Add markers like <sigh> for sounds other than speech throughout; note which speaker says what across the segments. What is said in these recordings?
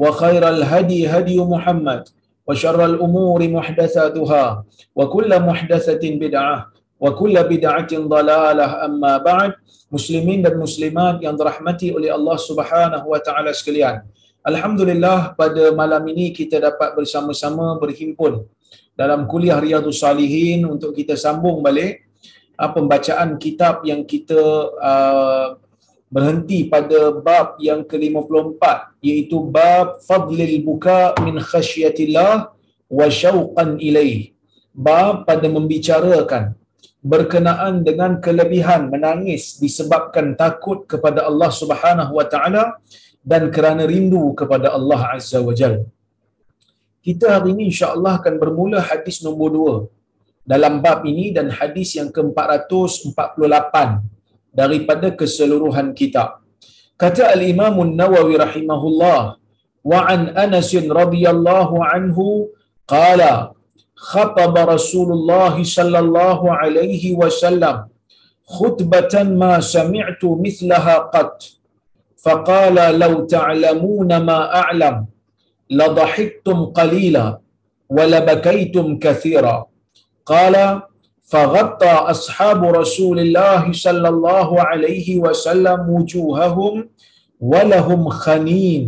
Speaker 1: وخير الهدي هدي محمد وشر الأمور محدثاتها وكل محدثة بدعة وكل بدعة ضلالة أما بعد muslimin dan muslimat yang dirahmati oleh Allah Subhanahu wa taala sekalian. Alhamdulillah pada malam ini kita dapat bersama-sama berhimpun dalam kuliah Riyadhus Salihin untuk kita sambung balik uh, pembacaan kitab yang kita uh, berhenti pada bab yang ke-54 iaitu bab fadlil buka min khasyatillah wa syauqan ilaih. Bab pada membicarakan berkenaan dengan kelebihan menangis disebabkan takut kepada Allah Subhanahu wa taala dan kerana rindu kepada Allah Azza wa Jal. Kita hari ini insya-Allah akan bermula hadis nombor 2 dalam bab ini dan hadis yang ke-448 daripada keseluruhan kitab. Kata al-Imam An-Nawawi rahimahullah wa an Anas radhiyallahu anhu qala خطب رسول الله صلى الله عليه وسلم خطبة ما سمعت مثلها قط فقال لو تعلمون ما أعلم لضحكتم قليلا ولبكيتم كثيرا قال فغطى أصحاب رسول الله صلى الله عليه وسلم وجوههم ولهم خنين.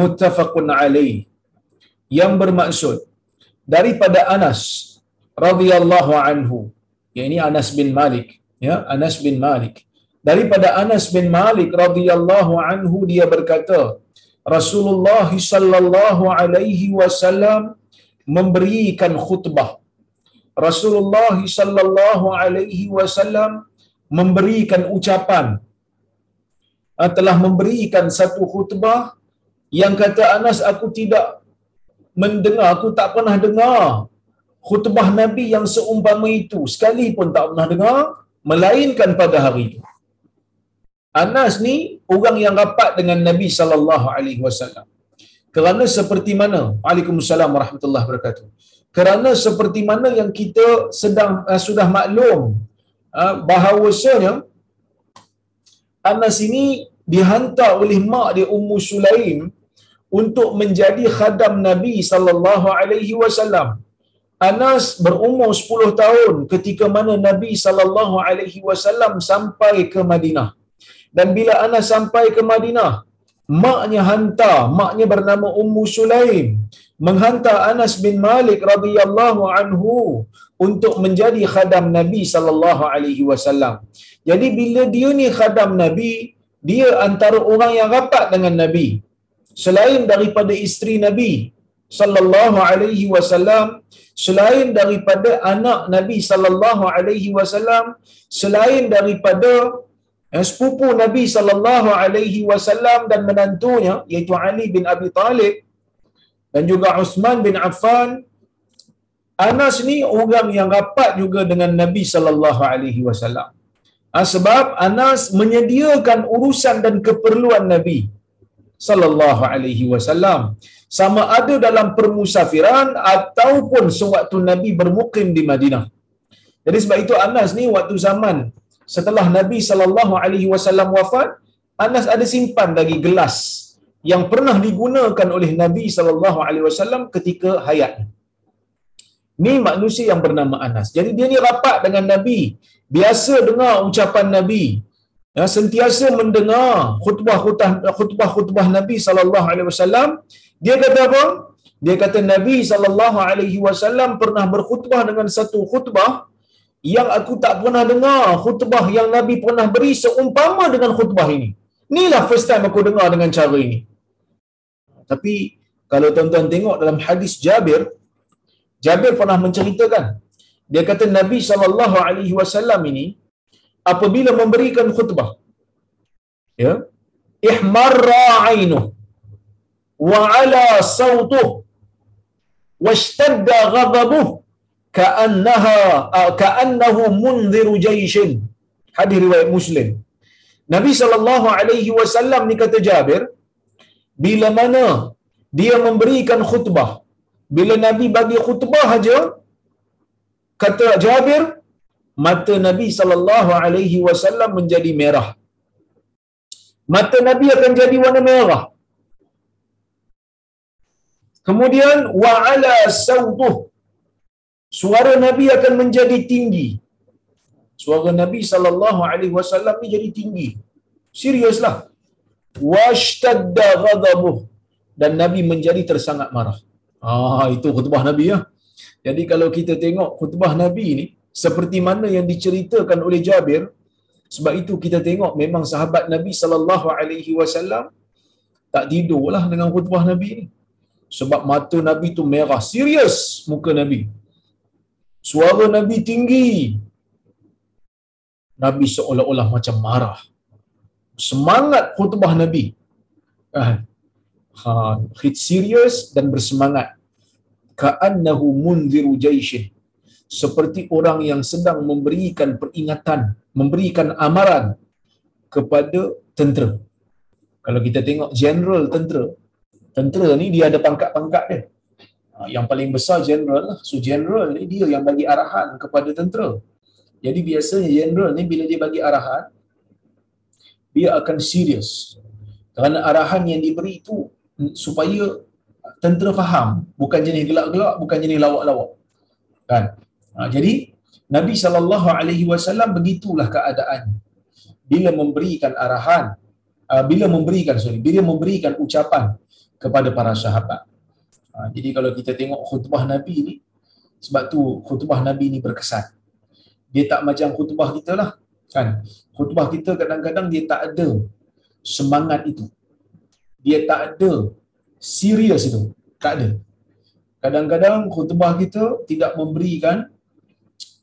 Speaker 1: متفق عليه. Yang bermaksud daripada Anas radhiyallahu anhu yakni Anas bin Malik ya Anas bin Malik. Daripada Anas bin Malik radhiyallahu anhu dia berkata Rasulullah sallallahu alaihi wasallam memberikan khutbah. Rasulullah sallallahu alaihi wasallam memberikan ucapan telah memberikan satu khutbah yang kata Anas aku tidak mendengar aku tak pernah dengar khutbah Nabi yang seumpama itu sekali pun tak pernah dengar melainkan pada hari itu. Anas ni orang yang rapat dengan Nabi sallallahu alaihi wasallam. Kerana seperti mana? Waalaikumsalam warahmatullahi wabarakatuh. Kerana seperti mana yang kita sedang uh, sudah maklum uh, bahawasanya Anas ini dihantar oleh mak dia Ummu Sulaim untuk menjadi khadam Nabi sallallahu alaihi wasallam. Anas berumur 10 tahun ketika mana Nabi sallallahu alaihi wasallam sampai ke Madinah. Dan bila Anas sampai ke Madinah, maknya hantar, maknya bernama Ummu Sulaim, menghantar Anas bin Malik radhiyallahu anhu untuk menjadi khadam Nabi sallallahu alaihi wasallam. Jadi bila dia ni khadam Nabi, dia antara orang yang rapat dengan Nabi selain daripada isteri Nabi sallallahu alaihi wasallam selain daripada anak Nabi sallallahu alaihi wasallam selain daripada sepupu Nabi sallallahu alaihi wasallam dan menantunya iaitu Ali bin Abi Talib dan juga Uthman bin Affan Anas ni orang yang rapat juga dengan Nabi sallallahu alaihi wasallam. Sebab Anas menyediakan urusan dan keperluan Nabi sallallahu alaihi wasallam sama ada dalam permusafiran ataupun sewaktu Nabi bermukim di Madinah. Jadi sebab itu Anas ni waktu zaman setelah Nabi sallallahu alaihi wasallam wafat, Anas ada simpan lagi gelas yang pernah digunakan oleh Nabi sallallahu alaihi wasallam ketika hayat. Ni manusia yang bernama Anas. Jadi dia ni rapat dengan Nabi, biasa dengar ucapan Nabi. Ya, sentiasa mendengar khutbah-khutbah khutbah-khutbah Nabi sallallahu alaihi wasallam. Dia kata apa? Dia kata Nabi sallallahu alaihi wasallam pernah berkhutbah dengan satu khutbah yang aku tak pernah dengar khutbah yang Nabi pernah beri seumpama dengan khutbah ini. Inilah first time aku dengar dengan cara ini. Tapi kalau tuan-tuan tengok dalam hadis Jabir, Jabir pernah menceritakan, dia kata Nabi sallallahu alaihi wasallam ini apabila memberikan khutbah, ya, ihmarra ainu wa ala sautuh washtadda ghadabuh ka'annaha ka'annahu munziru jaishin. Hadis riwayat muslim. Nabi sallallahu alaihi wasallam ni kata Jabir bila mana dia memberikan khutbah bila Nabi bagi khutbah aja kata Jabir mata Nabi sallallahu alaihi wasallam menjadi merah. Mata Nabi akan jadi warna merah. Kemudian wa ala sautuh suara Nabi akan menjadi tinggi. Suara Nabi sallallahu alaihi wasallam ni jadi tinggi. Seriuslah. Washtadda ghadabuh dan Nabi menjadi tersangat marah. Ah itu khutbah Nabi ya. Jadi kalau kita tengok khutbah Nabi ni seperti mana yang diceritakan oleh Jabir sebab itu kita tengok memang sahabat Nabi sallallahu alaihi wasallam tak tidurlah dengan khutbah Nabi ni. Sebab mata Nabi tu merah, serius muka Nabi suara Nabi tinggi. Nabi seolah-olah macam marah. Semangat khutbah Nabi. Ah, ha, hit serius dan bersemangat. Ka'annahu munziru jaishin. Seperti orang yang sedang memberikan peringatan, memberikan amaran kepada tentera. Kalau kita tengok general tentera, tentera ni dia ada pangkat-pangkat dia. Ha, yang paling besar general lah. So general ni dia yang bagi arahan kepada tentera. Jadi biasanya general ni bila dia bagi arahan, dia akan serius. Kerana arahan yang diberi itu supaya tentera faham. Bukan jenis gelak-gelak, bukan jenis lawak-lawak. Kan? Ha, jadi Nabi SAW begitulah keadaan. Bila memberikan arahan, uh, bila memberikan sorry, bila memberikan ucapan kepada para sahabat. Ha, jadi kalau kita tengok khutbah Nabi ni, sebab tu khutbah Nabi ni berkesan. Dia tak macam khutbah kita lah. Kan? Khutbah kita kadang-kadang dia tak ada semangat itu. Dia tak ada serius itu. Tak ada. Kadang-kadang khutbah kita tidak memberikan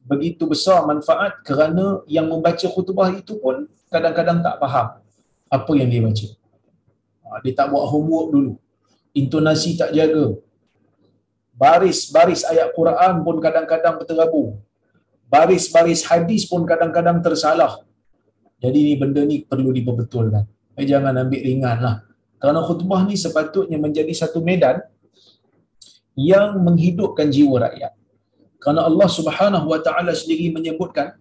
Speaker 1: begitu besar manfaat kerana yang membaca khutbah itu pun kadang-kadang tak faham apa yang dia baca. Ha, dia tak buat homework dulu intonasi tak jaga. Baris-baris ayat Quran pun kadang-kadang berterabur. Baris-baris hadis pun kadang-kadang tersalah. Jadi ni benda ni perlu diperbetulkan. Eh, jangan ambil ringan lah. Kerana khutbah ni sepatutnya menjadi satu medan yang menghidupkan jiwa rakyat. Kerana Allah Subhanahu Wa Taala sendiri menyebutkan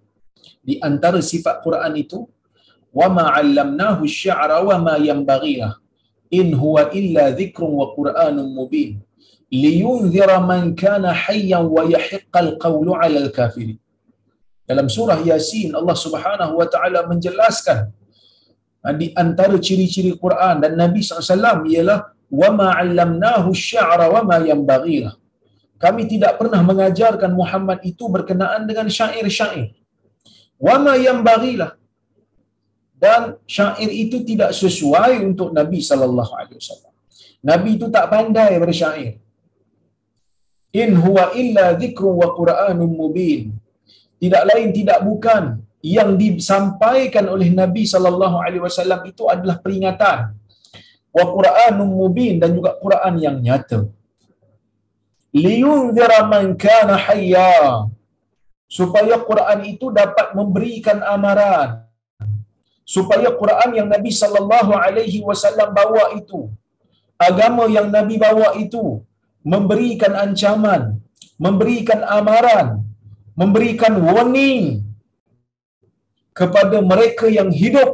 Speaker 1: di antara sifat Quran itu wa ma 'allamnahu asy-sya'ra wa ma yanbaghi in huwa illa dhikrun wa qur'anun mubin. Liyunzira man kana hayyan wa yahiqqal qawlu 'alal kafirin dalam surah yasin Allah Subhanahu wa taala menjelaskan di antara ciri-ciri Quran dan Nabi SAW ialah wa ma 'allamnahu asy-sya'ra wa ma yanbaghi kami tidak pernah mengajarkan Muhammad itu berkenaan dengan syair-syair. Wa ma yanbaghi dan syair itu tidak sesuai untuk Nabi sallallahu alaihi wasallam. Nabi itu tak pandai bersyair. In huwa illa dhikru wa Qur'anun mubin. Tidak lain tidak bukan yang disampaikan oleh Nabi sallallahu alaihi wasallam itu adalah peringatan wa Qur'anun mubin dan juga Quran yang nyata. Liyunzira man kana hayya supaya Quran itu dapat memberikan amaran supaya Quran yang Nabi sallallahu alaihi wasallam bawa itu agama yang Nabi bawa itu memberikan ancaman memberikan amaran memberikan warning kepada mereka yang hidup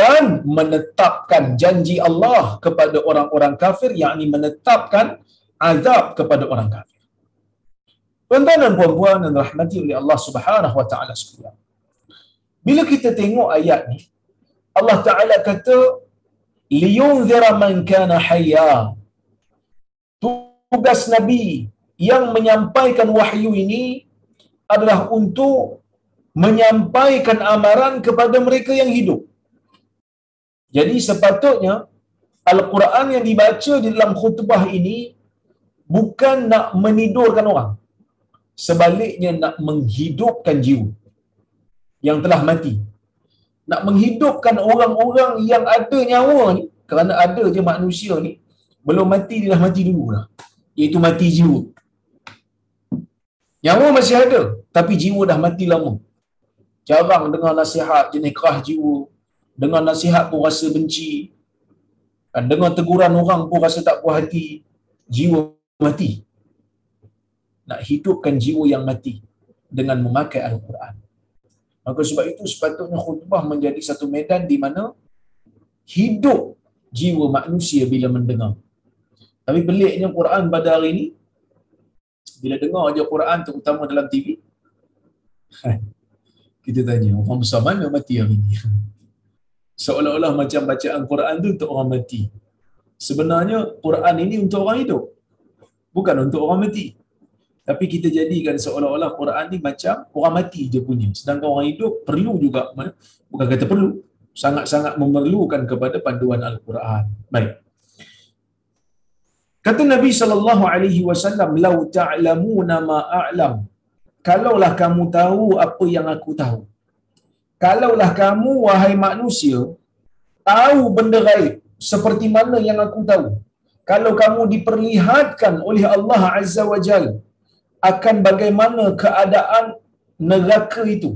Speaker 1: dan menetapkan janji Allah kepada orang-orang kafir yakni menetapkan azab kepada orang kafir. Tuan-tuan dan puan-puan yang rahmati oleh Allah Subhanahu wa taala sekalian. Bila kita tengok ayat ni Allah Taala kata liyunzira man kana hayya. Tugas Nabi yang menyampaikan wahyu ini adalah untuk menyampaikan amaran kepada mereka yang hidup. Jadi sepatutnya Al-Quran yang dibaca di dalam khutbah ini bukan nak menidurkan orang. Sebaliknya nak menghidupkan jiwa yang telah mati. Nak menghidupkan orang-orang yang ada nyawa ni, kerana ada je manusia ni, belum mati dia dah mati dulu lah. Iaitu mati jiwa. Nyawa masih ada, tapi jiwa dah mati lama. Jarang dengar nasihat jenis kerah jiwa. Dengar nasihat pun rasa benci. Dan dengar teguran orang pun rasa tak puas hati. Jiwa mati. Nak hidupkan jiwa yang mati dengan memakai Al-Quran. Maka sebab itu sepatutnya khutbah menjadi satu medan di mana hidup jiwa manusia bila mendengar. Tapi peliknya Quran pada hari ini, bila dengar aja Quran terutama dalam TV, <laughs> kita tanya, orang besar mana mati hari ini? <laughs> Seolah-olah macam bacaan Quran tu untuk orang mati. Sebenarnya Quran ini untuk orang hidup. Bukan untuk orang mati. Tapi kita jadikan seolah-olah Quran ni macam orang mati je punya. Sedangkan orang hidup perlu juga, bukan kata perlu, sangat-sangat memerlukan kepada panduan Al-Quran. Baik. Kata Nabi sallallahu alaihi wasallam, "Lau ta'lamuna ma a'lam." Kalaulah kamu tahu apa yang aku tahu. Kalaulah kamu wahai manusia tahu benda gaib seperti mana yang aku tahu. Kalau kamu diperlihatkan oleh Allah Azza wa Jal akan bagaimana keadaan neraka itu.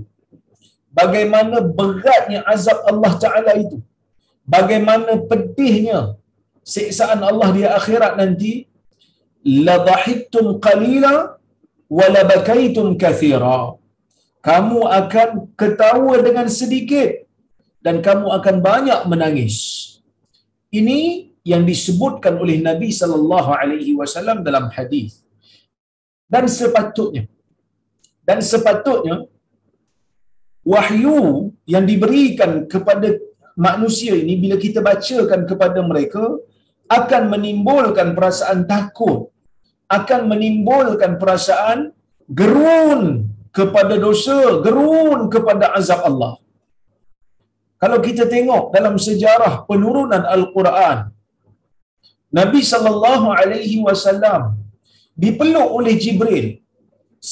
Speaker 1: Bagaimana beratnya azab Allah Ta'ala itu. Bagaimana pedihnya siksaan Allah di akhirat nanti la dhahiktum qalila wa la bakaitum kathira kamu akan ketawa dengan sedikit dan kamu akan banyak menangis ini yang disebutkan oleh Nabi sallallahu alaihi wasallam dalam hadis dan sepatutnya dan sepatutnya wahyu yang diberikan kepada manusia ini bila kita bacakan kepada mereka akan menimbulkan perasaan takut akan menimbulkan perasaan gerun kepada dosa gerun kepada azab Allah. Kalau kita tengok dalam sejarah penurunan al-Quran Nabi sallallahu alaihi wasallam dipeluk oleh Jibril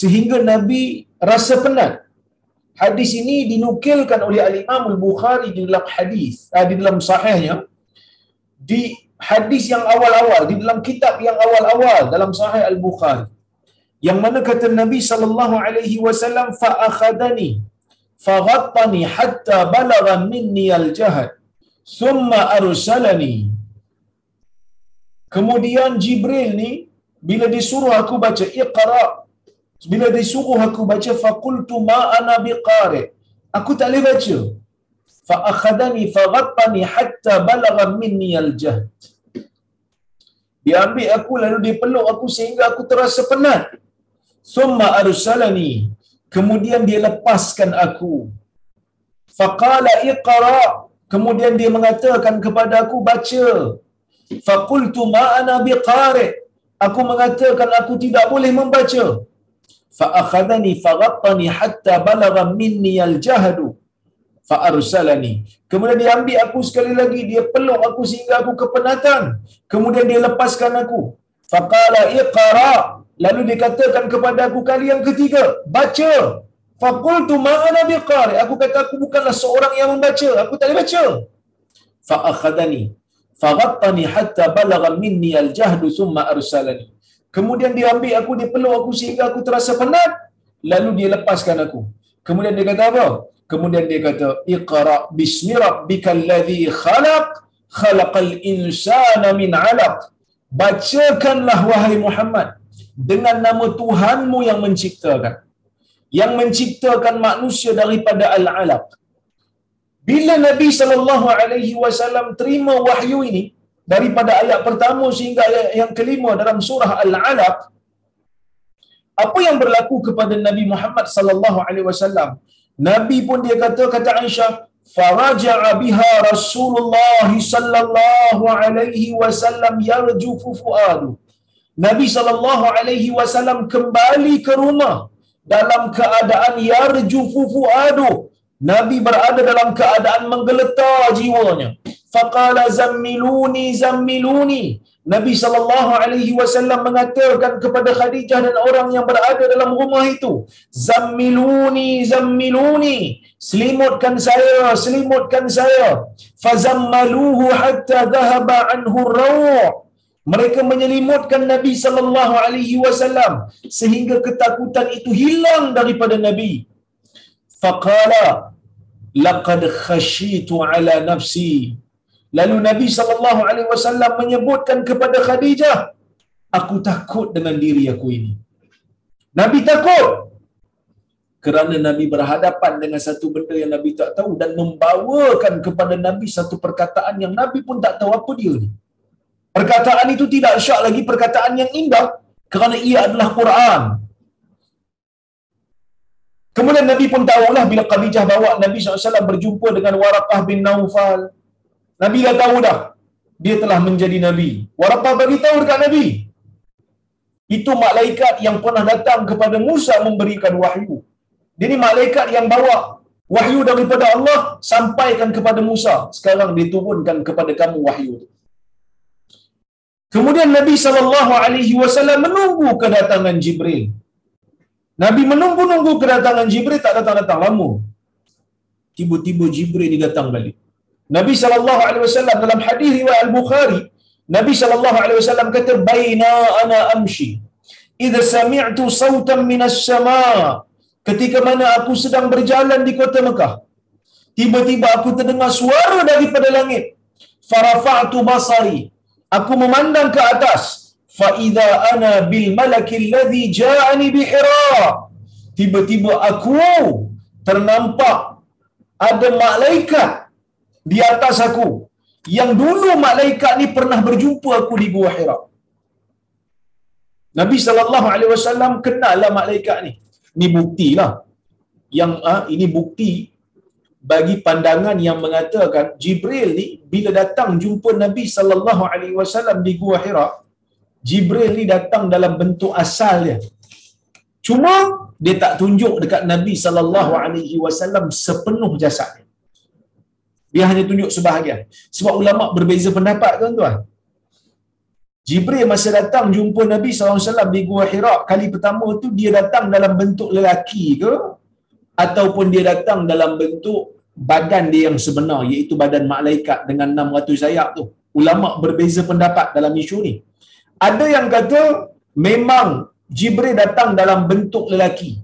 Speaker 1: sehingga Nabi rasa penat. Hadis ini dinukilkan oleh al-Imam al-Bukhari di dalam hadis ah, di dalam sahihnya. Di hadis yang awal-awal di dalam kitab yang awal-awal dalam sahih al-bukhari. Yang mana kata nabi sallallahu alaihi wasallam fa akhadani fa ghattani hatta balagha minni al-jahd thumma arsalani. Kemudian jibril ni bila disuruh aku baca iqra bila disuruh aku baca faqultu ma ana biqari aku tak boleh baca fa akhadani fa ghattani hatta balagha minni al-jahd dia ambil aku lalu dia peluk aku sehingga aku terasa penat. Summa arsalani. Kemudian dia lepaskan aku. Faqala iqra. Kemudian dia mengatakan kepada aku baca. Faqultu ma ana biqari. Aku mengatakan aku tidak boleh membaca. Fa akhadani faghattani hatta balagha minni al-jahdu fa arsalani kemudian dia ambil aku sekali lagi dia peluk aku sehingga aku kepenatan. Kemudian dia lepaskan aku. Faqala iqra. Lalu dia katakan kepada aku kali yang ketiga baca. Faqultu ma ana biqari? Aku kata aku bukanlah seorang yang membaca. Aku tak boleh baca. Fa akhadani faghattani hatta balagha minni al-jahd thumma arsalani kemudian dia ambil aku dia peluk aku sehingga aku terasa penat lalu dia lepaskan aku kemudian dia kata apa Kemudian dia kata, Iqra bismi rabbikal ladhi khalaq, khalaqal insana min alaq. Bacakanlah wahai Muhammad dengan nama Tuhanmu yang menciptakan. yang menciptakan manusia daripada al-alaq. Bila Nabi sallallahu alaihi wasallam terima wahyu ini daripada ayat pertama sehingga ayat yang kelima dalam surah Al-Alaq, apa yang berlaku kepada Nabi Muhammad sallallahu alaihi wasallam? Nabi pun dia kata kata Aisyah, faraja'a biha Rasulullah sallallahu alaihi wasallam yarjufu fuadu. Nabi sallallahu alaihi wasallam kembali ke rumah dalam keadaan yarjufu fuadu. Nabi berada dalam keadaan menggeletar jiwanya. Faqala zammiluni zammiluni. Nabi sallallahu alaihi wasallam mengatakan kepada Khadijah dan orang yang berada dalam rumah itu, "Zammiluni, zammiluni." Selimutkan saya, selimutkan saya. Fazammaluhu hatta dhahaba anhu ar Mereka menyelimutkan Nabi sallallahu alaihi wasallam sehingga ketakutan itu hilang daripada Nabi. Faqala laqad khashitu ala nafsi Lalu Nabi sallallahu alaihi wasallam menyebutkan kepada Khadijah, aku takut dengan diri aku ini. Nabi takut kerana Nabi berhadapan dengan satu benda yang Nabi tak tahu dan membawakan kepada Nabi satu perkataan yang Nabi pun tak tahu apa dia ni. Perkataan itu tidak syak lagi perkataan yang indah kerana ia adalah Quran. Kemudian Nabi pun tahulah bila Khadijah bawa Nabi SAW berjumpa dengan Waraqah bin Naufal, Nabi dah tahu dah dia telah menjadi nabi. Waraqah bagi tahu dekat Nabi. Itu malaikat yang pernah datang kepada Musa memberikan wahyu. Dia ni malaikat yang bawa wahyu daripada Allah sampaikan kepada Musa. Sekarang diturunkan kepada kamu wahyu. Kemudian Nabi wasallam menunggu kedatangan Jibril. Nabi menunggu-nunggu kedatangan Jibril tak datang-datang lama. Tiba-tiba Jibril ni datang balik. Nabi sallallahu alaihi wasallam dalam hadis riwayat Al-Bukhari, Nabi sallallahu alaihi wasallam kata baina ana amshi. Idza sami'tu sautan minas sama' ketika mana aku sedang berjalan di kota Mekah tiba-tiba aku terdengar suara daripada langit. Farafa'tu basari. Aku memandang ke atas bil malaki alladhi ja'ani bi hira tiba-tiba aku ternampak ada malaikat di atas aku yang dulu malaikat ni pernah berjumpa aku di Gua Hira. Nabi sallallahu alaihi wasallam kenallah malaikat ni. Ni buktilah. Yang ah, ini bukti bagi pandangan yang mengatakan Jibril ni bila datang jumpa Nabi sallallahu alaihi wasallam di Gua Hira, Jibril ni datang dalam bentuk asal dia. Cuma dia tak tunjuk dekat Nabi sallallahu alaihi wasallam sepenuh jasadnya. Dia hanya tunjuk sebahagian. Sebab ulama berbeza pendapat tuan-tuan. Jibril masa datang jumpa Nabi SAW di Gua Hira kali pertama tu dia datang dalam bentuk lelaki ke ataupun dia datang dalam bentuk badan dia yang sebenar iaitu badan malaikat dengan 600 sayap tu. Ulama berbeza pendapat dalam isu ni. Ada yang kata memang Jibril datang dalam bentuk lelaki.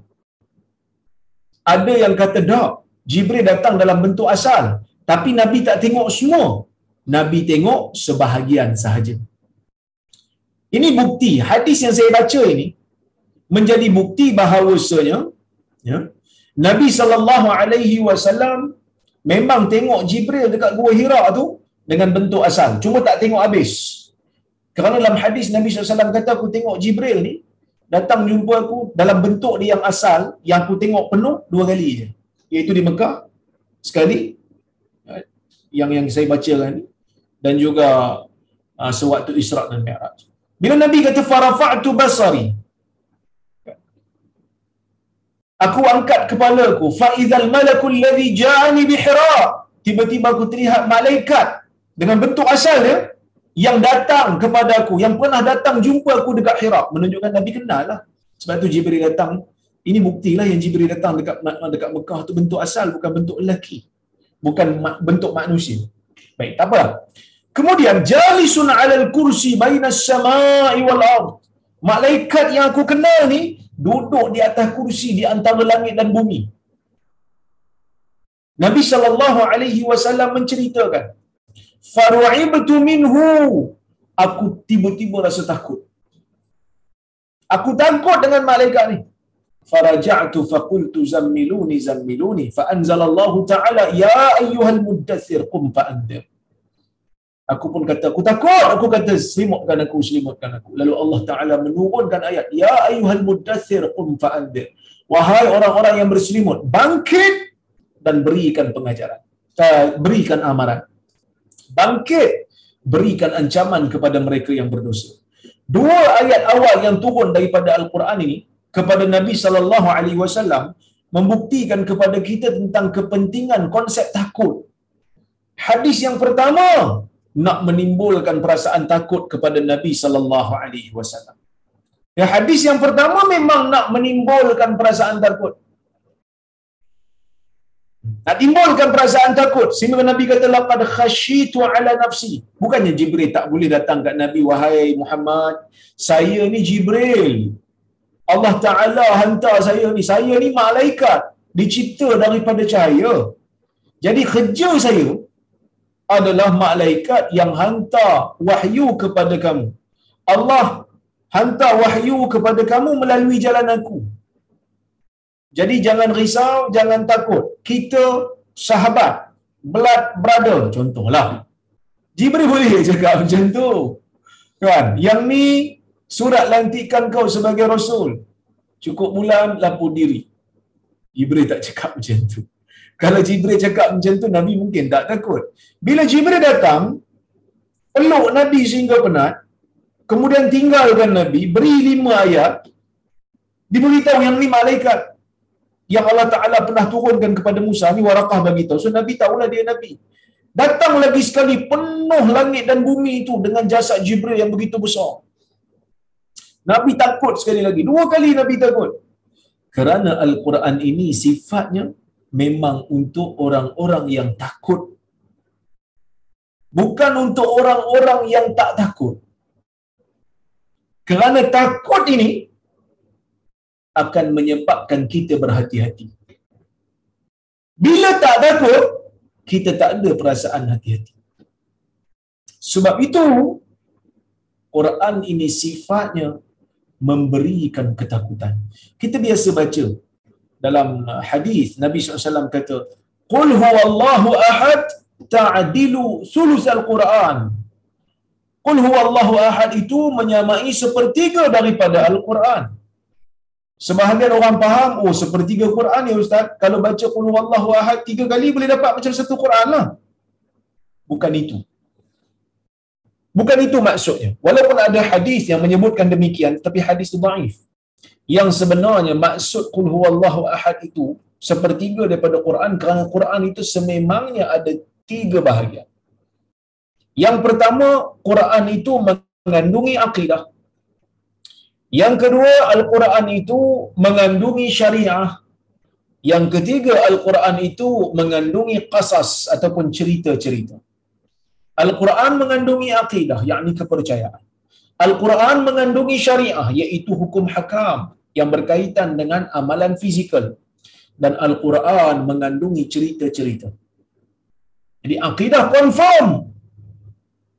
Speaker 1: Ada yang kata tak, Jibril datang dalam bentuk asal. Tapi Nabi tak tengok semua. Nabi tengok sebahagian sahaja. Ini bukti. Hadis yang saya baca ini menjadi bukti bahawasanya ya, Nabi sallallahu alaihi wasallam memang tengok Jibril dekat Gua Hira tu dengan bentuk asal. Cuma tak tengok habis. Kerana dalam hadis Nabi SAW kata aku tengok Jibril ni datang jumpa aku dalam bentuk dia yang asal yang aku tengok penuh dua kali je. Iaitu di Mekah sekali yang yang saya bacakan ni dan juga uh, sewaktu Isra dan Mi'raj. Bila Nabi kata farafa'tu basari Aku angkat kepala aku fa idzal malakul ladzi ja'ani bi tiba-tiba aku terlihat malaikat dengan bentuk asal dia yang datang kepada aku yang pernah datang jumpa aku dekat Hira menunjukkan Nabi kenal lah sebab tu Jibril datang ini buktilah yang Jibril datang dekat dekat Mekah tu bentuk asal bukan bentuk lelaki bukan bentuk manusia. Baik, tak apa. Kemudian jalisun 'alal kursi bainas sama'i wal ard. Malaikat yang aku kenal ni duduk di atas kursi di antara langit dan bumi. Nabi sallallahu alaihi wasallam menceritakan, faru'ibtu minhu. Aku tiba-tiba rasa takut. Aku takut dengan malaikat ni. Faraja'tu faqultu zammiluni zammiluni fa anzalallahu ta'ala ya ayyuhal muddathir qum fa andir aku pun kata aku takut. Aku kata selimutkan aku selimutkan aku. Lalu Allah taala menurunkan ayat ya ayyuhal muddathir qum fa andir wahai orang-orang yang berselimut bangkit dan berikan pengajaran. Eh, berikan amaran. Bangkit, berikan ancaman kepada mereka yang berdosa. Dua ayat awal yang turun daripada Al-Quran ini kepada Nabi sallallahu alaihi wasallam membuktikan kepada kita tentang kepentingan konsep takut. Hadis yang pertama nak menimbulkan perasaan takut kepada Nabi sallallahu alaihi wasallam. Ya hadis yang pertama memang nak menimbulkan perasaan takut. Nak timbulkan perasaan takut. Sehingga Nabi kata laqad khasyitu ala nafsi. Bukannya Jibril tak boleh datang kat Nabi wahai Muhammad, saya ni Jibril. Allah Taala hantar saya ni. Saya ni malaikat dicipta daripada cahaya. Jadi kerja saya adalah malaikat yang hantar wahyu kepada kamu. Allah hantar wahyu kepada kamu melalui jalan aku. Jadi jangan risau, jangan takut. Kita sahabat, blood brother contohlah. Jibril boleh <laughs> cakap macam tu. Kan? Yang ni surat lantikan kau sebagai rasul. Cukup bulan lapor diri. Jibril tak cakap <laughs> macam tu. Kalau Jibril cakap macam tu, Nabi mungkin tak takut. Bila Jibril datang, peluk Nabi sehingga penat, kemudian tinggalkan Nabi, beri lima ayat, diberitahu yang ni malaikat yang Allah Ta'ala pernah turunkan kepada Musa, ni warakah bagi tahu. So Nabi tahulah dia Nabi. Datang lagi sekali penuh langit dan bumi itu dengan jasad Jibril yang begitu besar. Nabi takut sekali lagi. Dua kali Nabi takut. Kerana Al-Quran ini sifatnya memang untuk orang-orang yang takut. Bukan untuk orang-orang yang tak takut. Kerana takut ini akan menyebabkan kita berhati-hati. Bila tak takut, kita tak ada perasaan hati-hati. Sebab itu, Quran ini sifatnya memberikan ketakutan. Kita biasa baca dalam hadis Nabi SAW kata, Qul huwallahu ahad ta'adilu sulus al-Quran. Qul huwallahu ahad itu menyamai sepertiga daripada Al-Quran. Sebahagian orang faham, oh sepertiga Quran ya Ustaz. Kalau baca Qul huwallahu ahad tiga kali boleh dapat macam satu Quran lah. Bukan itu. Bukan itu maksudnya. Walaupun ada hadis yang menyebutkan demikian, tapi hadis itu daif. Yang sebenarnya maksud Qul huwallahu ahad itu sepertiga daripada Quran kerana Quran itu sememangnya ada tiga bahagian. Yang pertama, Quran itu mengandungi akidah. Yang kedua, Al-Quran itu mengandungi syariah. Yang ketiga, Al-Quran itu mengandungi qasas ataupun cerita-cerita. Al-Quran mengandungi akidah, yakni kepercayaan. Al-Quran mengandungi syariah, iaitu hukum hakam yang berkaitan dengan amalan fizikal. Dan Al-Quran mengandungi cerita-cerita. Jadi akidah confirm.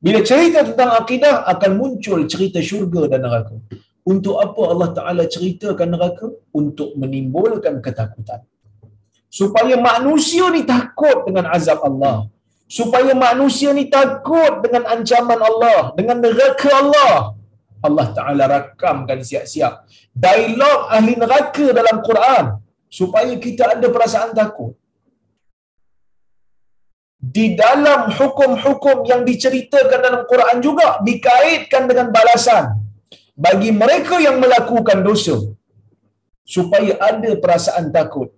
Speaker 1: Bila cerita tentang akidah, akan muncul cerita syurga dan neraka. Untuk apa Allah Ta'ala ceritakan neraka? Untuk menimbulkan ketakutan. Supaya manusia ni takut dengan azab Allah supaya manusia ni takut dengan ancaman Allah, dengan neraka Allah. Allah Ta'ala rakamkan siap-siap. Dialog ahli neraka dalam Quran. Supaya kita ada perasaan takut. Di dalam hukum-hukum yang diceritakan dalam Quran juga dikaitkan dengan balasan bagi mereka yang melakukan dosa supaya ada perasaan takut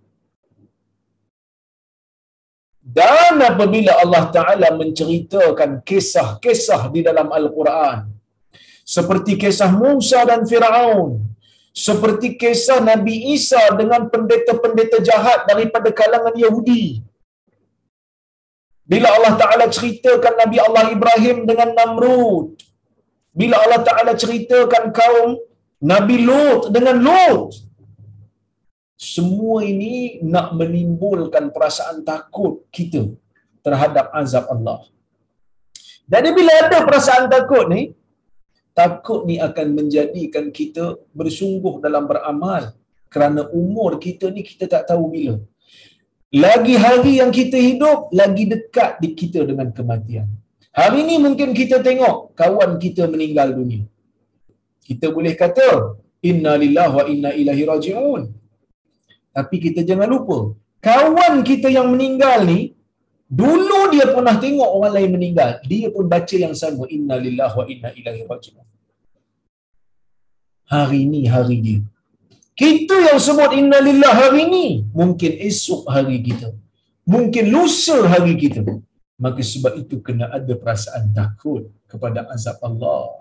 Speaker 1: dan apabila Allah Ta'ala menceritakan kisah-kisah di dalam Al-Quran, seperti kisah Musa dan Fir'aun, seperti kisah Nabi Isa dengan pendeta-pendeta jahat daripada kalangan Yahudi. Bila Allah Ta'ala ceritakan Nabi Allah Ibrahim dengan Namrud, bila Allah Ta'ala ceritakan kaum Nabi Lut dengan Lut, semua ini nak menimbulkan perasaan takut kita terhadap azab Allah. Jadi bila ada perasaan takut ni, takut ni akan menjadikan kita bersungguh dalam beramal kerana umur kita ni kita tak tahu bila. Lagi hari yang kita hidup, lagi dekat di kita dengan kematian. Hari ni mungkin kita tengok kawan kita meninggal dunia. Kita boleh kata, Inna lillahi wa inna ilahi raji'un. Tapi kita jangan lupa, kawan kita yang meninggal ni, dulu dia pernah tengok orang lain meninggal. Dia pun baca yang sama, Inna lillahi wa inna ilahi raji'un. Hari ni hari dia. Kita yang sebut inna lillah hari ini, mungkin esok hari kita. Mungkin lusa hari kita. Maka sebab itu kena ada perasaan takut kepada azab Allah.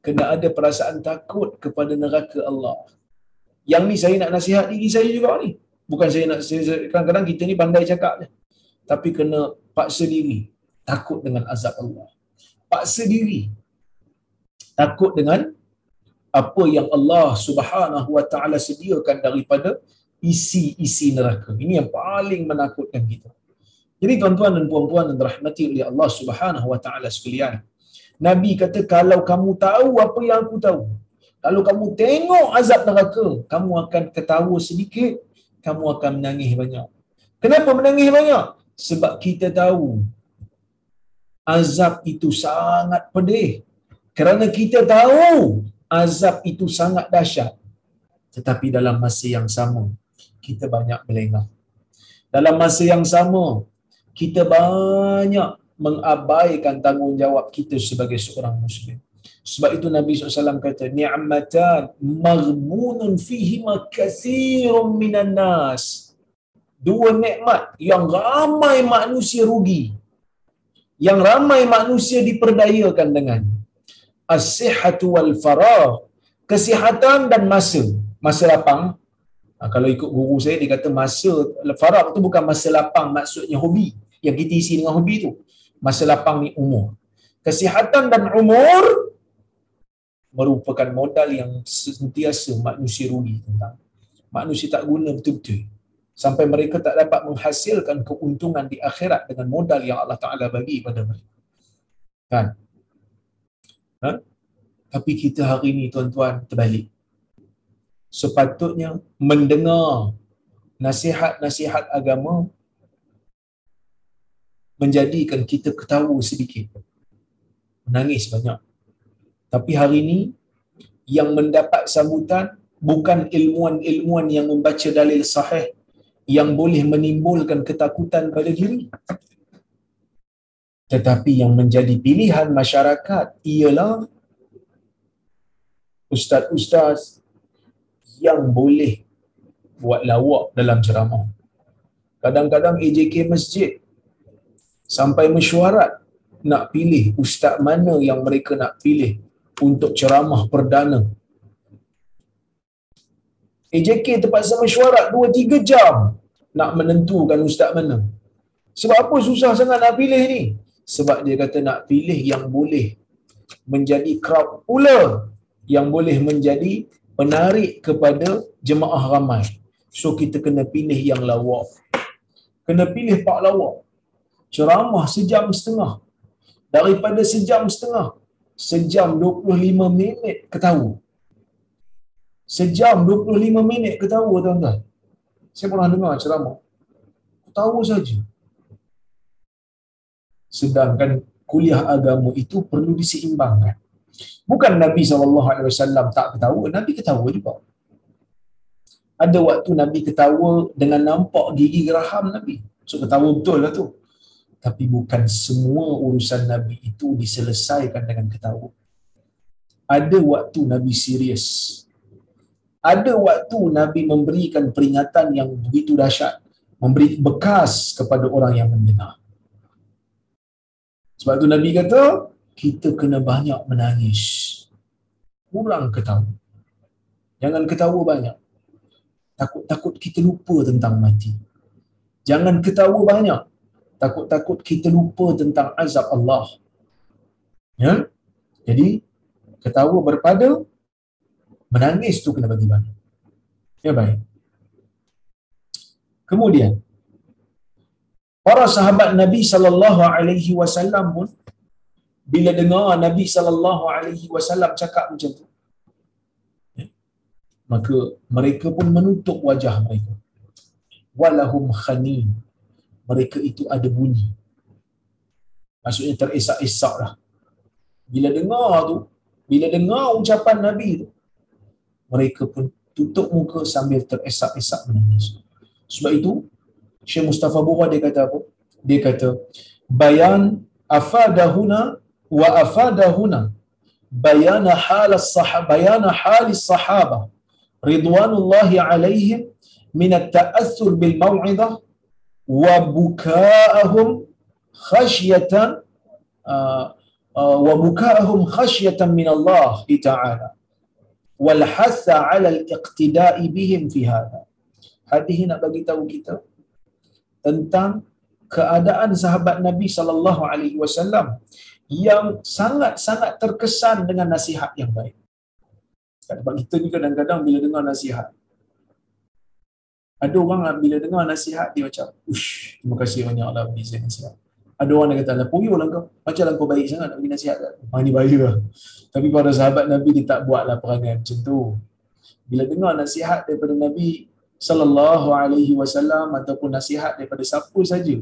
Speaker 1: Kena ada perasaan takut kepada neraka Allah. Yang ni saya nak nasihat diri saya juga ni. Bukan saya nak, kadang-kadang kita ni pandai cakap je. Tapi kena paksa diri. Takut dengan azab Allah. Paksa diri. Takut dengan apa yang Allah Subhanahu wa taala sediakan daripada isi-isi neraka. Ini yang paling menakutkan kita. Jadi tuan-tuan dan puan-puan yang dirahmati oleh Allah Subhanahu wa taala sekalian. Nabi kata kalau kamu tahu apa yang aku tahu, kalau kamu tengok azab neraka, kamu akan ketawa sedikit, kamu akan menangis banyak. Kenapa menangis banyak? Sebab kita tahu azab itu sangat pedih. Kerana kita tahu azab itu sangat dahsyat. Tetapi dalam masa yang sama, kita banyak melengah. Dalam masa yang sama, kita banyak mengabaikan tanggungjawab kita sebagai seorang Muslim. Sebab itu Nabi SAW kata, Ni'matan maghmunun fihima kathirun minan nas. Dua nikmat yang ramai manusia rugi. Yang ramai manusia diperdayakan dengan as-sihhatu wal farah kesihatan dan masa masa lapang ha, kalau ikut guru saya dia kata masa farah tu bukan masa lapang maksudnya hobi yang kita isi dengan hobi tu. Masa lapang ni umur. Kesihatan dan umur merupakan modal yang sentiasa manusia rugi tentang. Manusia tak guna betul-betul. Sampai mereka tak dapat menghasilkan keuntungan di akhirat dengan modal yang Allah Taala bagi pada mereka. Kan? Ha? Tapi kita hari ini tuan-tuan terbalik. Sepatutnya mendengar nasihat-nasihat agama menjadikan kita ketawa sedikit. Menangis banyak. Tapi hari ini yang mendapat sambutan bukan ilmuan-ilmuan yang membaca dalil sahih yang boleh menimbulkan ketakutan pada diri tetapi yang menjadi pilihan masyarakat ialah ustaz-ustaz yang boleh buat lawak dalam ceramah. Kadang-kadang AJK masjid sampai mesyuarat nak pilih ustaz mana yang mereka nak pilih untuk ceramah perdana. AJK terpaksa mesyuarat 2-3 jam nak menentukan ustaz mana. Sebab apa susah sangat nak pilih ni? sebab dia kata nak pilih yang boleh menjadi crowd pula yang boleh menjadi penarik kepada jemaah ramai. So kita kena pilih yang lawak. Kena pilih pak lawak. Ceramah sejam setengah. Daripada sejam setengah, sejam 25 minit ketawa. Sejam 25 minit ketawa tuan-tuan. Saya pernah dengar ceramah. Ketawa saja sedangkan kuliah agama itu perlu diseimbangkan. Bukan Nabi SAW tak ketawa, Nabi ketawa juga. Ada waktu Nabi ketawa dengan nampak gigi geraham Nabi. So ketawa betul lah tu. Tapi bukan semua urusan Nabi itu diselesaikan dengan ketawa. Ada waktu Nabi serius. Ada waktu Nabi memberikan peringatan yang begitu dahsyat. Memberi bekas kepada orang yang mendengar. Sebab tu Nabi kata, kita kena banyak menangis. Kurang ketawa. Jangan ketawa banyak. Takut-takut kita lupa tentang mati. Jangan ketawa banyak. Takut-takut kita lupa tentang azab Allah. Ya? Jadi, ketawa berpada, menangis tu kena bagi banyak. Ya baik. Kemudian, para sahabat Nabi sallallahu alaihi wasallam pun bila dengar Nabi sallallahu alaihi wasallam cakap macam tu ya, maka mereka pun menutup wajah mereka walahum khanin mereka itu ada bunyi. Maksudnya teresak-esak lah bila dengar tu bila dengar ucapan Nabi tu mereka pun tutup muka sambil teresak-esak menangis. Sebab itu Syekh Mustafa Bura dia kata apa? Dia kata bayan afadahuna wa afadahuna bayana hal as-sahaba bayana hal as-sahaba ridwanullahi alaihim min at-ta'assur bil maw'idah wa bukaahum khashyatan uh, uh, wa bukaahum khashyatan min Allah ta'ala wal hasa 'ala al-iqtida'i bihim fi hadha hadis nak bagi tahu kita tentang keadaan sahabat Nabi sallallahu alaihi wasallam yang sangat-sangat terkesan dengan nasihat yang baik. Sebab kita ni kadang-kadang bila dengar nasihat, ada orang bila dengar nasihat dia macam, ush, terima kasih banyak Allah beri saya nasihat. Ada orang yang kata, lah puyuh lah kau. Macam lah kau baik sangat nak bagi nasihat. Ah, ni bahaya lah. Tapi para sahabat Nabi dia tak buatlah perangai macam tu. Bila dengar nasihat daripada Nabi sallallahu alaihi wasallam ataupun nasihat daripada siapa saja,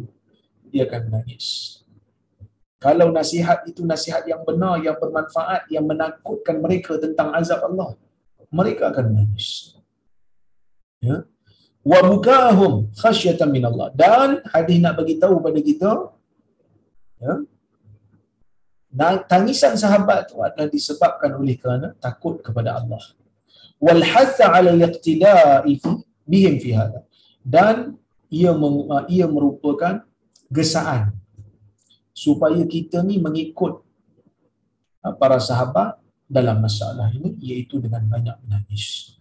Speaker 1: dia akan menangis. Kalau nasihat itu nasihat yang benar, yang bermanfaat, yang menakutkan mereka tentang azab Allah, mereka akan menangis. Ya. Wa bukahum khasyatan min Allah. Dan hadis nak bagi tahu pada kita, ya, tangisan sahabat itu adalah disebabkan oleh kerana takut kepada Allah. Wal hatha ala al-iqtida'i bihim fi hadha. Dan ia ia merupakan gesaan supaya kita ni mengikut ha, para sahabat dalam masalah ini iaitu dengan banyak menangis.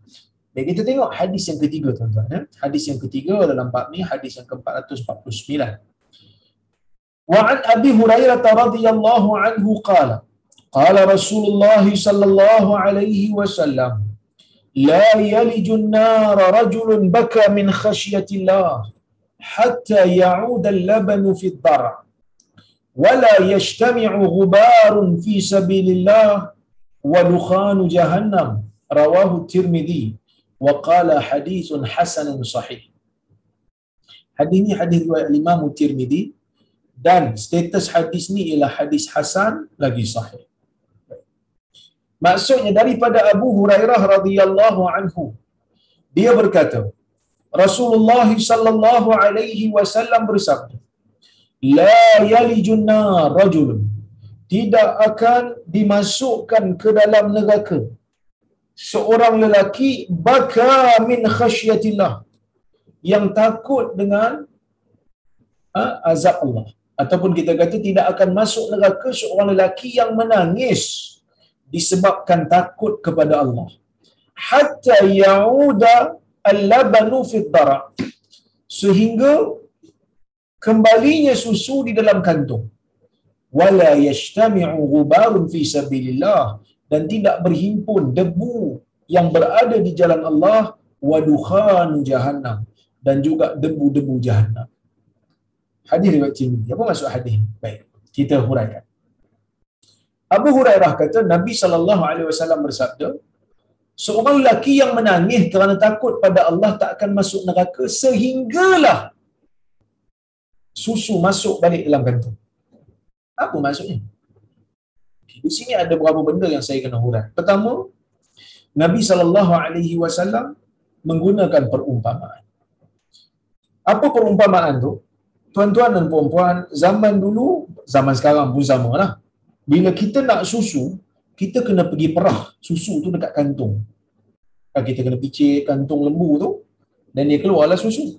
Speaker 1: Baik kita tengok hadis yang ketiga tuan-tuan ya. Hadis yang ketiga dalam bab ni hadis yang ke-449. Wa an Abi Hurairah radhiyallahu anhu qala qala Rasulullah sallallahu alaihi wasallam la yaliju an-nar rajulun baka min khashyati Allah hatta ya'uda al-labanu fi ad-dar' ولا يجتمع غبار في سبيل الله ودخان جهنم رواه الترمذي wa qala hadithun hasanun sahih. Hadis ini hadis riwayat Imam Tirmizi dan status hadis ni ialah hadis hasan lagi sahih. Maksudnya daripada Abu Hurairah radhiyallahu anhu dia berkata Rasulullah sallallahu alaihi wasallam bersabda la yalijun nar rajulun. Tidak akan dimasukkan ke dalam neraka seorang lelaki baka min khasyatillah. Yang takut dengan ha, azab Allah. Ataupun kita kata tidak akan masuk neraka seorang lelaki yang menangis disebabkan takut kepada Allah. Hatta yauda al-labanu fi dara. Sehingga kembalinya susu di dalam kantung. Wala yajtami'u ghubarun fi sabilillah dan tidak berhimpun debu yang berada di jalan Allah wa dukhanu jahannam dan juga debu-debu jahannam hadis riwayat Tirmizi apa maksud hadis baik kita huraikan Abu Hurairah kata Nabi sallallahu alaihi wasallam bersabda seorang lelaki yang menangis kerana takut pada Allah tak akan masuk neraka sehinggalah susu masuk balik dalam kantung. Apa maksudnya? Di sini ada beberapa benda yang saya kena hurai. Pertama, Nabi sallallahu alaihi wasallam menggunakan perumpamaan. Apa perumpamaan tu? Tuan-tuan dan puan-puan, zaman dulu, zaman sekarang pun sama lah. Bila kita nak susu, kita kena pergi perah susu tu dekat kantung. Kita kena picit kantung lembu tu, dan dia keluarlah susu.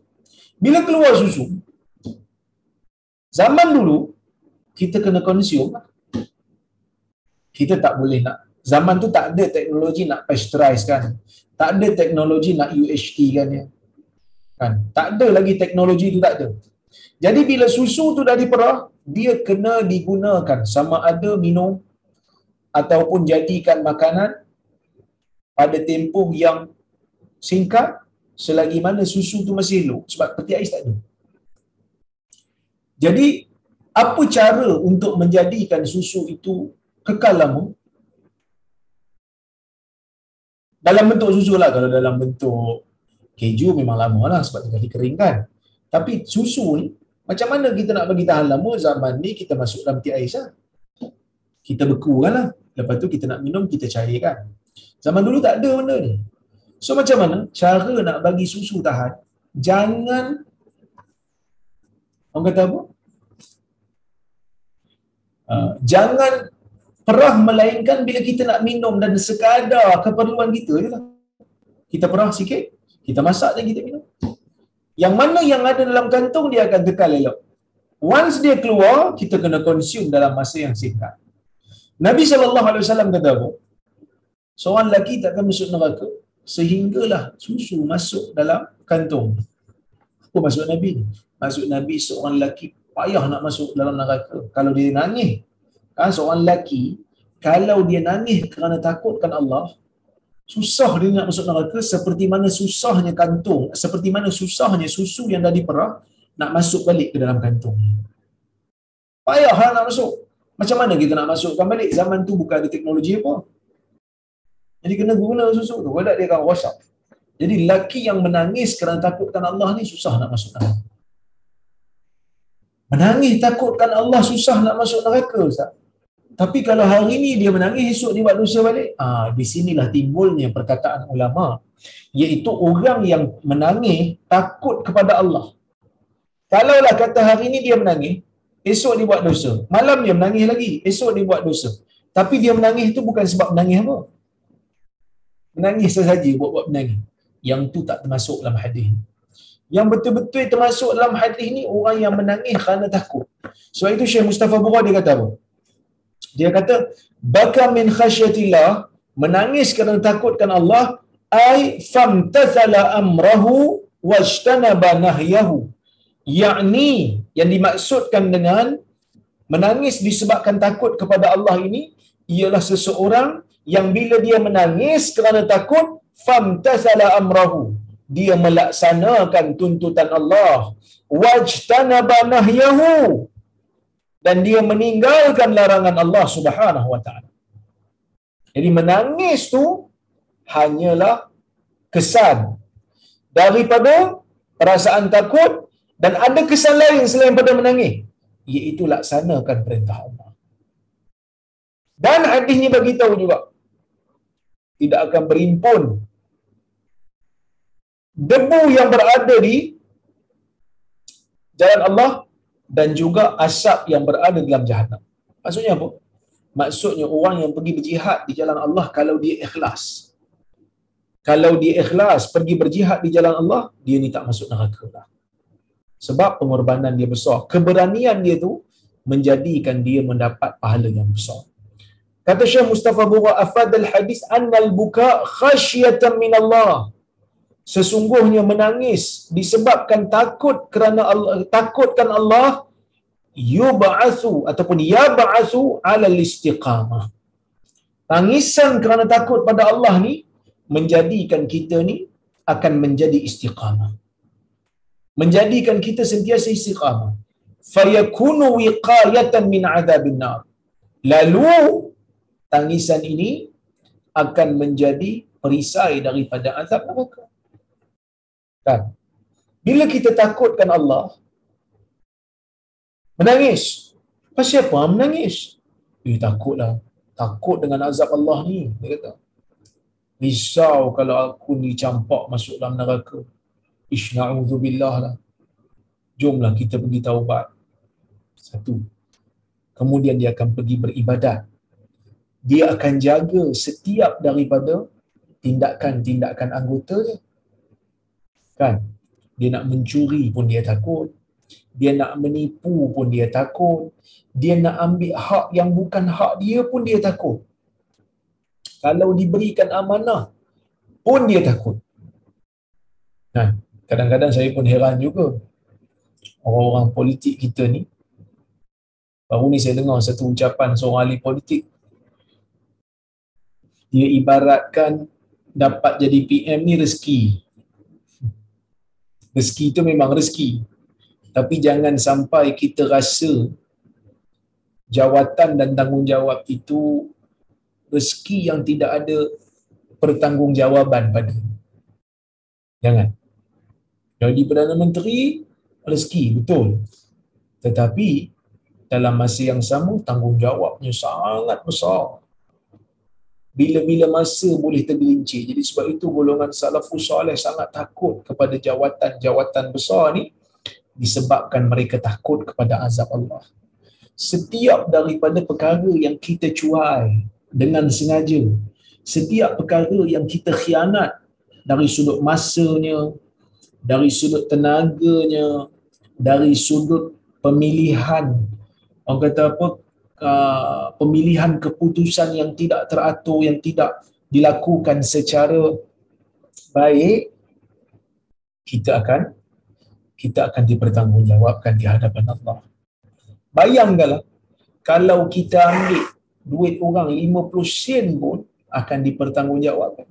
Speaker 1: Bila keluar susu, Zaman dulu, kita kena consume lah. Kita tak boleh nak. Zaman tu tak ada teknologi nak pasteurize kan. Tak ada teknologi nak UHT kan ya. Kan? Tak ada lagi teknologi tu tak ada. Jadi bila susu tu dah diperah, dia kena digunakan sama ada minum ataupun jadikan makanan pada tempoh yang singkat selagi mana susu tu masih elok sebab peti ais tak ada. Jadi apa cara untuk menjadikan susu itu kekal lama? Dalam bentuk susu lah. Kalau dalam bentuk keju memang lama lah sebab tengah dikeringkan. Tapi susu ni, macam mana kita nak bagi tahan lama zaman ni kita masuk dalam peti ais lah. Kita bekukan lah. Lepas tu kita nak minum, kita cairkan. Zaman dulu tak ada benda ni. So macam mana cara nak bagi susu tahan? Jangan Orang kata apa? Uh, jangan perah melainkan bila kita nak minum dan sekadar keperluan kita je lah. Kita perah sikit, kita masak dan kita minum. Yang mana yang ada dalam kantung dia akan kekal elok. Once dia keluar, kita kena consume dalam masa yang singkat. Nabi SAW kata apa? Seorang lelaki takkan masuk neraka sehinggalah susu masuk dalam kantung. Apa maksud Nabi? Maksud Nabi seorang lelaki payah nak masuk dalam neraka. Kalau dia nangis, kan seorang lelaki kalau dia nangis kerana takutkan Allah, susah dia nak masuk neraka seperti mana susahnya kantung, seperti mana susahnya susu yang dah diperah nak masuk balik ke dalam kantung. Payah lah nak masuk. Macam mana kita nak masukkan balik? Zaman tu bukan ada teknologi apa. Jadi kena guna susu tu. Kalau dia akan rosak. Jadi lelaki yang menangis kerana takutkan Allah ni susah nak masuk neraka. Menangis takutkan Allah susah nak masuk neraka Ustaz. Tapi kalau hari ni dia menangis esok dia buat dosa balik. Ah di sinilah timbulnya perkataan ulama iaitu orang yang menangis takut kepada Allah. Kalaulah kata hari ni dia menangis, esok dia buat dosa. Malam dia menangis lagi, esok dia buat dosa. Tapi dia menangis itu bukan sebab menangis apa? Menangis sahaja buat-buat menangis. Yang tu tak termasuk dalam hadis ni yang betul-betul termasuk dalam hadis ni orang yang menangis kerana takut. Sebab itu Syekh Mustafa Bura dia kata apa? Dia kata baka min khasyatillah menangis kerana takutkan Allah ai famtathala amrahu wajtanaba nahyahu. Yakni yang dimaksudkan dengan menangis disebabkan takut kepada Allah ini ialah seseorang yang bila dia menangis kerana takut famtathala amrahu dia melaksanakan tuntutan Allah wajtanaba nahyahu dan dia meninggalkan larangan Allah Subhanahu wa taala. Jadi menangis tu hanyalah kesan daripada perasaan takut dan ada kesan lain selain pada menangis iaitu laksanakan perintah Allah. Dan hadis ni bagi tahu juga tidak akan berimpun debu yang berada di jalan Allah dan juga asap yang berada dalam jahanam. Maksudnya apa? Maksudnya orang yang pergi berjihad di jalan Allah kalau dia ikhlas. Kalau dia ikhlas pergi berjihad di jalan Allah, dia ni tak masuk neraka lah. Sebab pengorbanan dia besar. Keberanian dia tu menjadikan dia mendapat pahala yang besar. Kata Syekh Mustafa Bura afadal hadis annal buka khasyatan min Allah sesungguhnya menangis disebabkan takut kerana Allah takutkan Allah yub'atsu ataupun yab'atsu 'ala istiqamah. Tangisan kerana takut pada Allah ni menjadikan kita ni akan menjadi istiqamah. Menjadikan kita sentiasa istiqamah. Fayakunu wiqayatan min 'adzabin nar. Lalu tangisan ini akan menjadi perisai daripada azab neraka Kan? Bila kita takutkan Allah, menangis. Pasal apa menangis? Eh, takutlah. Takut dengan azab Allah ni. Dia kata. Risau kalau aku ni campak masuk dalam neraka. Ish na'udzubillah lah. Jomlah kita pergi taubat. Satu. Kemudian dia akan pergi beribadat. Dia akan jaga setiap daripada tindakan-tindakan anggota dia kan? Dia nak mencuri pun dia takut. Dia nak menipu pun dia takut. Dia nak ambil hak yang bukan hak dia pun dia takut. Kalau diberikan amanah pun dia takut. Nah kadang-kadang saya pun heran juga. Orang-orang politik kita ni. Baru ni saya dengar satu ucapan seorang ahli politik. Dia ibaratkan dapat jadi PM ni rezeki rezeki itu memang rezeki tapi jangan sampai kita rasa jawatan dan tanggungjawab itu rezeki yang tidak ada pertanggungjawaban pada. Jangan. Jadi Perdana Menteri rezeki betul. Tetapi dalam masa yang sama tanggungjawabnya sangat besar. Bila-bila masa boleh tergelincir. Jadi sebab itu golongan salafus soleh sangat takut kepada jawatan-jawatan besar ni disebabkan mereka takut kepada azab Allah. Setiap daripada perkara yang kita cuai dengan sengaja, setiap perkara yang kita khianat dari sudut masanya, dari sudut tenaganya, dari sudut pemilihan orang kata apa uh, pemilihan keputusan yang tidak teratur yang tidak dilakukan secara baik kita akan kita akan dipertanggungjawabkan di hadapan Allah. Bayangkanlah kalau kita ambil duit orang 50 sen pun akan dipertanggungjawabkan.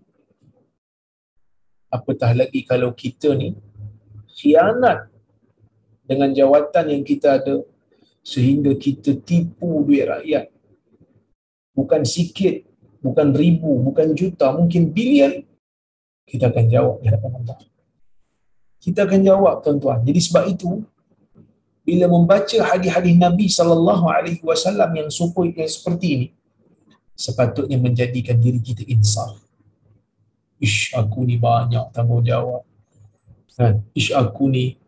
Speaker 1: Apatah lagi kalau kita ni khianat dengan jawatan yang kita ada sehingga kita tipu duit rakyat. Bukan sikit, bukan ribu, bukan juta, mungkin bilion. Kita akan jawab di hadapan Allah. Kita akan jawab tuan-tuan. Jadi sebab itu bila membaca hadis-hadis Nabi sallallahu alaihi wasallam yang supaya yang seperti ini sepatutnya menjadikan diri kita insaf. Ish aku ni banyak tanggungjawab. Kan? Ish aku ni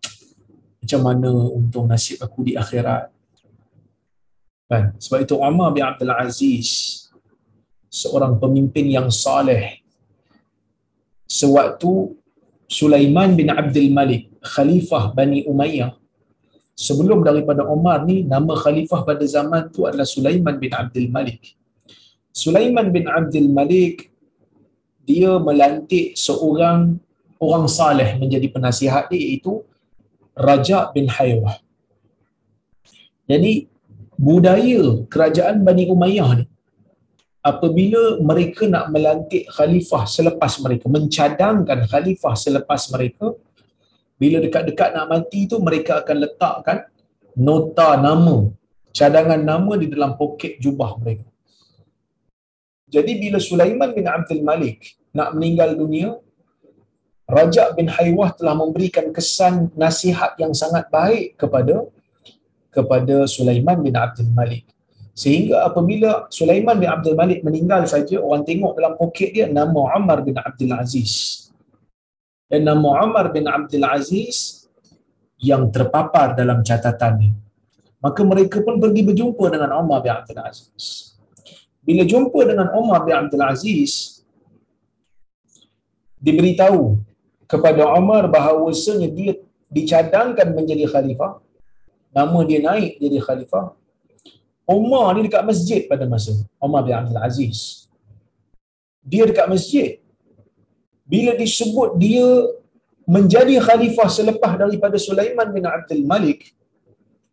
Speaker 1: macam mana untung nasib aku di akhirat. Kan? Sebab itu Umar bin Abdul Aziz seorang pemimpin yang saleh. Sewaktu Sulaiman bin Abdul Malik, khalifah Bani Umayyah, sebelum daripada Umar ni, nama khalifah pada zaman tu adalah Sulaiman bin Abdul Malik. Sulaiman bin Abdul Malik, dia melantik seorang orang saleh menjadi penasihat dia iaitu Raja bin Haywah. Jadi budaya kerajaan Bani Umayyah ni apabila mereka nak melantik khalifah selepas mereka mencadangkan khalifah selepas mereka bila dekat-dekat nak mati tu mereka akan letakkan nota nama cadangan nama di dalam poket jubah mereka. Jadi bila Sulaiman bin Abdul Malik nak meninggal dunia Raja bin Haywah telah memberikan kesan nasihat yang sangat baik kepada kepada Sulaiman bin Abdul Malik. Sehingga apabila Sulaiman bin Abdul Malik meninggal saja, orang tengok dalam poket dia nama Umar bin Abdul Aziz. Dan nama Umar bin Abdul Aziz yang terpapar dalam catatannya. Maka mereka pun pergi berjumpa dengan Umar bin Abdul Aziz. Bila jumpa dengan Umar bin Abdul Aziz, diberitahu kepada Umar bahawasanya dia dicadangkan menjadi khalifah nama dia naik jadi khalifah Umar ni dekat masjid pada masa Umar bin Abdul Aziz dia dekat masjid bila disebut dia menjadi khalifah selepas daripada Sulaiman bin Abdul Malik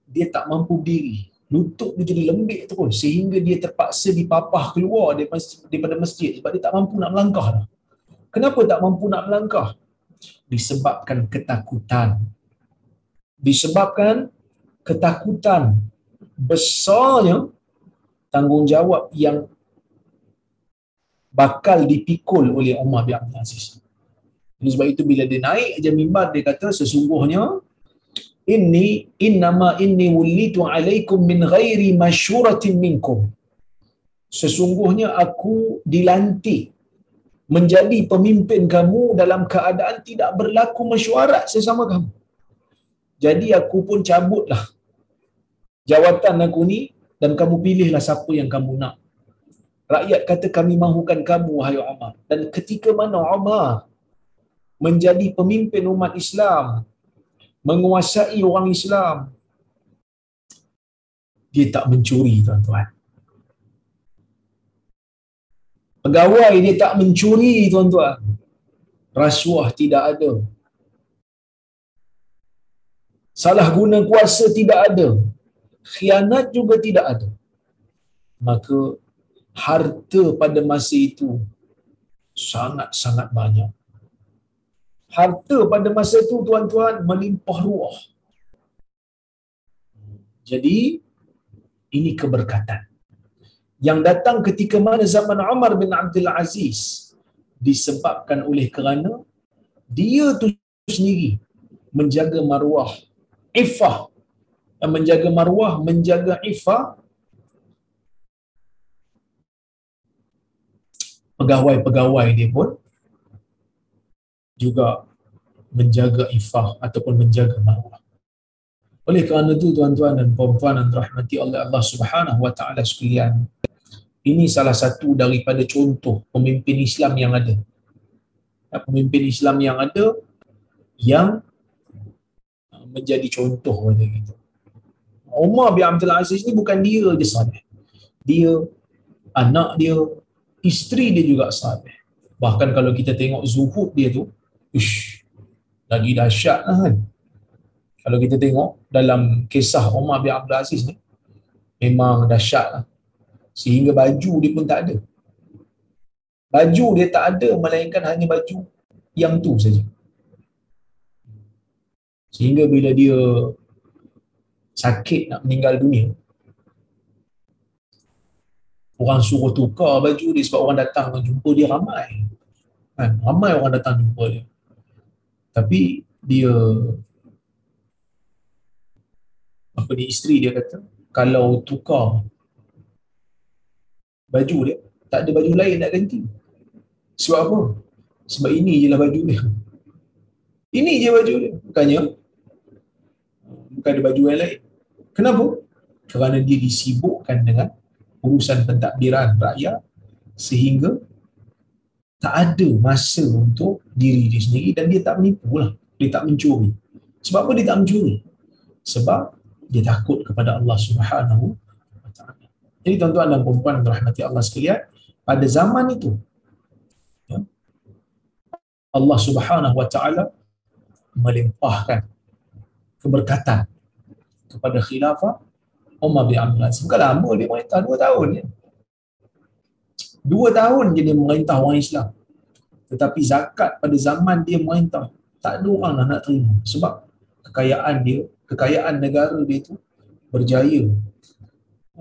Speaker 1: dia tak mampu diri lutut dia jadi lembik terus sehingga dia terpaksa dipapah keluar daripada masjid sebab dia tak mampu nak melangkah dah. Kenapa tak mampu nak melangkah? Disebabkan ketakutan. Disebabkan ketakutan besarnya tanggungjawab yang bakal dipikul oleh Umar bin Abdul Aziz. Jadi sebab itu bila dia naik aja mimbar dia kata sesungguhnya inni innama inni wulitu alaikum min ghairi masyuratin minkum. Sesungguhnya aku dilantik menjadi pemimpin kamu dalam keadaan tidak berlaku mesyuarat sesama kamu. Jadi aku pun cabutlah jawatan aku ni dan kamu pilihlah siapa yang kamu nak. Rakyat kata kami mahukan kamu wahai Umar. Dan ketika mana Umar menjadi pemimpin umat Islam, menguasai orang Islam, dia tak mencuri tuan-tuan. Pegawai dia tak mencuri tuan-tuan. Rasuah tidak ada salah guna kuasa tidak ada. Khianat juga tidak ada. Maka harta pada masa itu sangat-sangat banyak. Harta pada masa itu tuan-tuan melimpah ruah. Jadi ini keberkatan. Yang datang ketika mana zaman Umar bin Abdul Aziz disebabkan oleh kerana dia tu sendiri menjaga maruah iffah menjaga maruah menjaga iffah pegawai-pegawai dia pun juga menjaga iffah ataupun menjaga maruah oleh kerana itu tuan-tuan dan puan-puan yang dirahmati oleh Allah Subhanahu wa taala sekalian ini salah satu daripada contoh pemimpin Islam yang ada. Pemimpin Islam yang ada yang menjadi contoh macam gitu. Umar bin Abdul Aziz ni bukan dia je salih. Dia, anak dia, isteri dia juga salih. Bahkan kalau kita tengok zuhud dia tu, ush, lagi dahsyat lah kan. Kalau kita tengok dalam kisah Umar bin Abdul Aziz ni, memang dahsyat lah. Sehingga baju dia pun tak ada. Baju dia tak ada melainkan hanya baju yang tu saja. Sehingga bila dia sakit nak meninggal dunia, orang suruh tukar baju dia sebab orang datang jumpa dia ramai. Kan? Ramai orang datang jumpa dia. Tapi dia apa ni isteri dia kata kalau tukar baju dia tak ada baju lain nak ganti. Sebab apa? Sebab ini je lah baju dia. Ini je baju dia. Bukannya bukan ada baju yang lain. Kenapa? Kerana dia disibukkan dengan urusan pentadbiran rakyat sehingga tak ada masa untuk diri dia sendiri dan dia tak menipu lah. Dia tak mencuri. Sebab apa dia tak mencuri? Sebab dia takut kepada Allah Subhanahu Jadi tuan-tuan dan perempuan rahmati Allah sekalian, pada zaman itu ya, Allah Subhanahu wa taala melimpahkan keberkatan kepada khilafah Umar bin Abdul Aziz. Bukan lama dia merintah, dua tahun je. Dua tahun je dia merintah orang Islam. Tetapi zakat pada zaman dia merintah, tak ada orang nak terima. Sebab kekayaan dia, kekayaan negara dia tu berjaya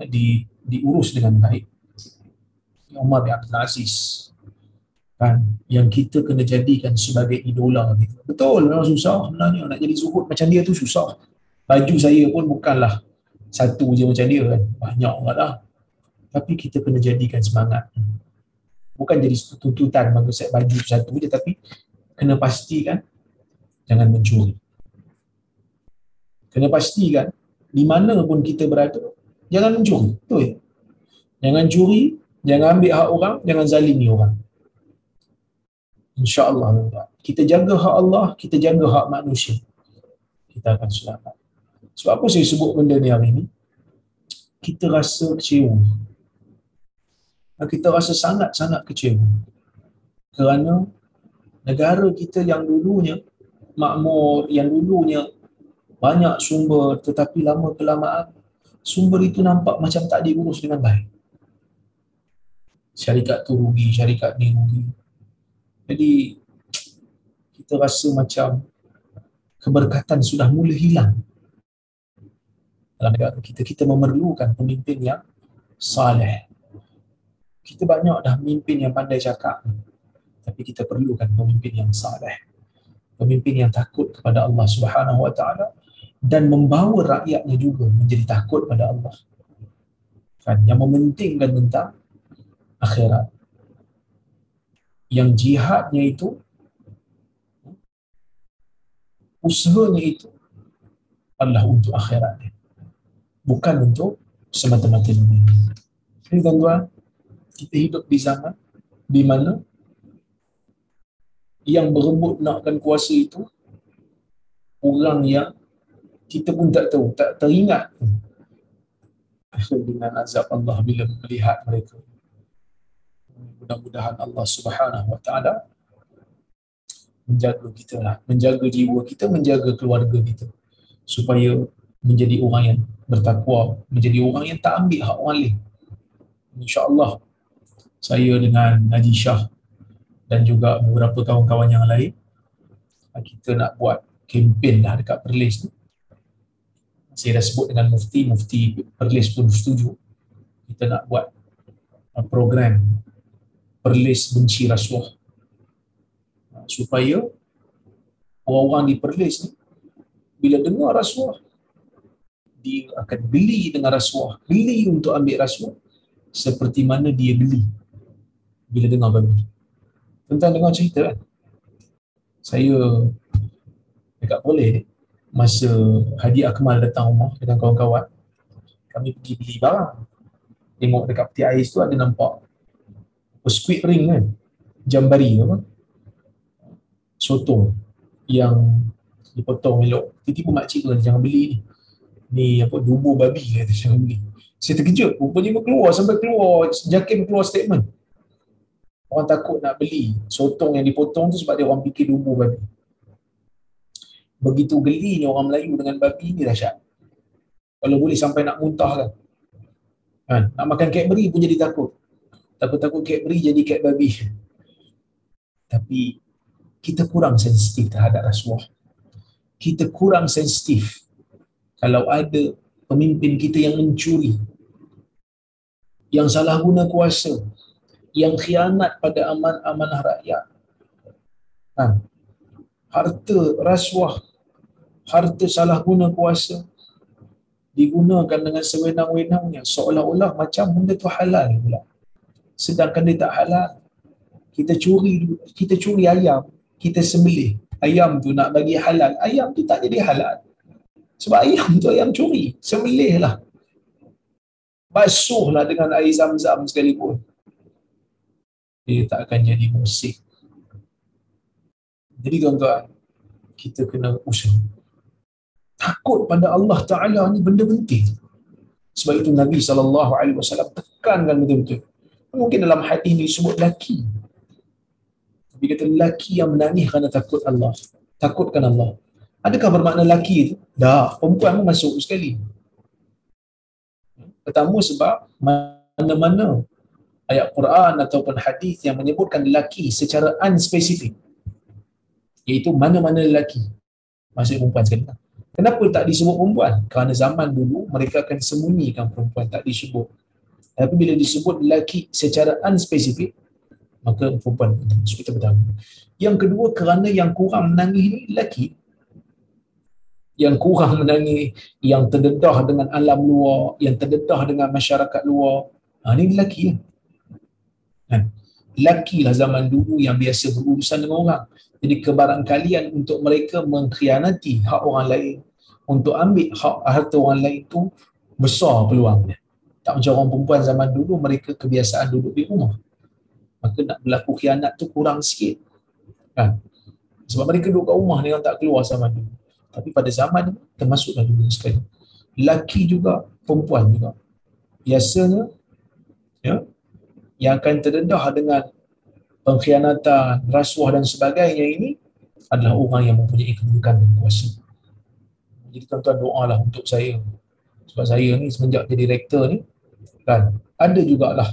Speaker 1: di, diurus dengan baik. Umar bin Abdul Aziz kan yang kita kena jadikan sebagai idola gitu. Betul memang susah sebenarnya nak jadi zuhud macam dia tu susah. Baju saya pun bukanlah satu je macam dia kan. Banyak orang lah. Tapi kita kena jadikan semangat. Bukan jadi tuntutan bagi set baju satu je tapi kena pastikan jangan mencuri. Kena pastikan di mana pun kita berada jangan mencuri. Betul. Jangan curi, jangan ambil hak orang, jangan zalimi orang insyaAllah kita jaga hak Allah, kita jaga hak manusia kita akan selamat sebab apa saya sebut benda ni hari ni? Kita rasa kecewa. Kita rasa sangat-sangat kecewa. Kerana negara kita yang dulunya makmur, yang dulunya banyak sumber tetapi lama kelamaan sumber itu nampak macam tak diurus dengan baik. Syarikat tu rugi, syarikat ni rugi. Jadi kita rasa macam keberkatan sudah mula hilang dalam negara kita. Kita memerlukan pemimpin yang saleh. Kita banyak dah pemimpin yang pandai cakap. Tapi kita perlukan pemimpin yang saleh. Pemimpin yang takut kepada Allah Subhanahu Wa Taala dan membawa rakyatnya juga menjadi takut pada Allah. Kan yang mementingkan tentang akhirat yang jihadnya itu usahanya itu adalah untuk akhirat dia. Bukan untuk semata-mata dunia. Jadi tuan-tuan, kita hidup di zaman di mana yang berebut nakkan kuasa itu orang yang kita pun tak tahu, tak teringat dengan azab Allah bila melihat mereka mudah-mudahan Allah Subhanahu Wa Taala menjaga kita lah, menjaga jiwa kita, menjaga keluarga kita supaya menjadi orang yang bertakwa, menjadi orang yang tak ambil hak orang lain. InsyaAllah saya dengan Haji Shah dan juga beberapa kawan-kawan yang lain kita nak buat kempen lah dekat Perlis tu. Saya dah sebut dengan Mufti, Mufti Perlis pun setuju. Kita nak buat program perlis benci rasuah supaya orang-orang di Perlis ni bila dengar rasuah dia akan beli dengan rasuah beli untuk ambil rasuah seperti mana dia beli. Bila dengar babi. Tentang dengar cerita kan? Saya dekat boleh masa Hadi Akmal datang rumah dengan kawan-kawan. Kami pergi beli barang. Tengok dekat peti ais tu ada nampak squid ring kan? Jambari apa? Sotong yang dipotong elok. Tiba-tiba makcik tu jangan beli ni ni apa dubu babi kata jangan beli saya terkejut rupanya keluar sampai keluar jakim keluar statement. Orang takut nak beli sotong yang dipotong tu sebab dia orang fikir dubu babi begitu gelinya orang Melayu dengan babi ni dahsyat kalau boleh sampai nak muntah kan. Kan? Nak makan Cadbury pun jadi takut. Takut-takut Cadbury jadi cat babi tapi kita kurang sensitif terhadap rasuah kita kurang sensitif kalau ada pemimpin kita yang mencuri yang salah guna kuasa yang khianat pada aman amanah rakyat kan harta rasuah harta salah guna kuasa digunakan dengan sewenang-wenangnya seolah-olah macam benda tu halal pula. Sedangkan dia tak halal kita curi kita curi ayam kita sembelih. Ayam tu nak bagi halal ayam tu tak jadi halal sebab ayam tu ayam curi. Sembelih lah. Basuh lah dengan air zam-zam sekalipun. Dia tak akan jadi musik. Jadi tuan-tuan kita kena usaha. Takut pada Allah Ta'ala ni benda penting. Sebab itu Nabi SAW tekankan betul-betul. Mungkin dalam hadis ni disebut laki dia kata lelaki yang menangis kerana takut Allah. Takutkan Allah adakah bermakna lelaki itu? dah perempuan pun masuk sekali pertama sebab mana-mana ayat Quran ataupun hadis yang menyebutkan lelaki secara unspecific iaitu mana-mana lelaki masuk perempuan sekali Kenapa tak disebut perempuan? Kerana zaman dulu mereka akan sembunyikan perempuan tak disebut. Tapi bila disebut lelaki secara unspecific, maka perempuan masuk kita pertama. Yang kedua kerana yang kurang menangis ni lelaki. Yang kurang menangis, yang terdedah dengan alam luar, yang terdedah dengan masyarakat luar. Ha, ni lelaki ya. Kan? Lelaki lah zaman dulu yang biasa berurusan dengan orang. Jadi kebarangkalian untuk mereka mengkhianati hak orang lain, untuk ambil hak harta orang lain tu besar peluangnya. Tak macam orang perempuan zaman dulu mereka kebiasaan duduk di rumah. Maka nak berlaku khianat tu kurang sikit. Kan? Sebab mereka duduk kat rumah ni orang tak keluar zaman dulu. Tapi pada zaman ni termasuklah dulu sekali. Laki juga, perempuan juga. Biasanya ya, yang akan terdedah dengan pengkhianatan, rasuah dan sebagainya ini adalah orang yang mempunyai kedudukan dan kuasa. Jadi tuan-tuan doalah untuk saya. Sebab saya ni semenjak jadi rektor ni, kan, ada jugalah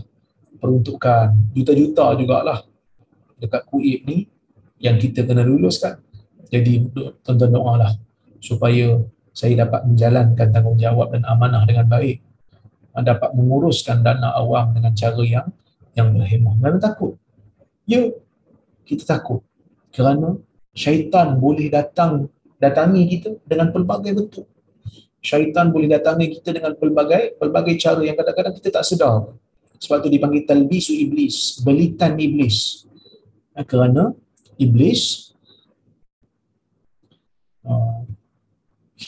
Speaker 1: peruntukan, juta-juta jugalah dekat kuib ni yang kita kena luluskan. Jadi tuan-tuan doalah supaya saya dapat menjalankan tanggungjawab dan amanah dengan baik. Dapat menguruskan dana awam dengan cara yang yang berhemah. Jangan takut. Ya kita takut. Kerana syaitan boleh datang datangi kita dengan pelbagai bentuk. Syaitan boleh datangi kita dengan pelbagai pelbagai cara yang kadang-kadang kita tak sedar. Sebab tu dipanggil talbisu iblis belitan iblis. Kerana iblis uh,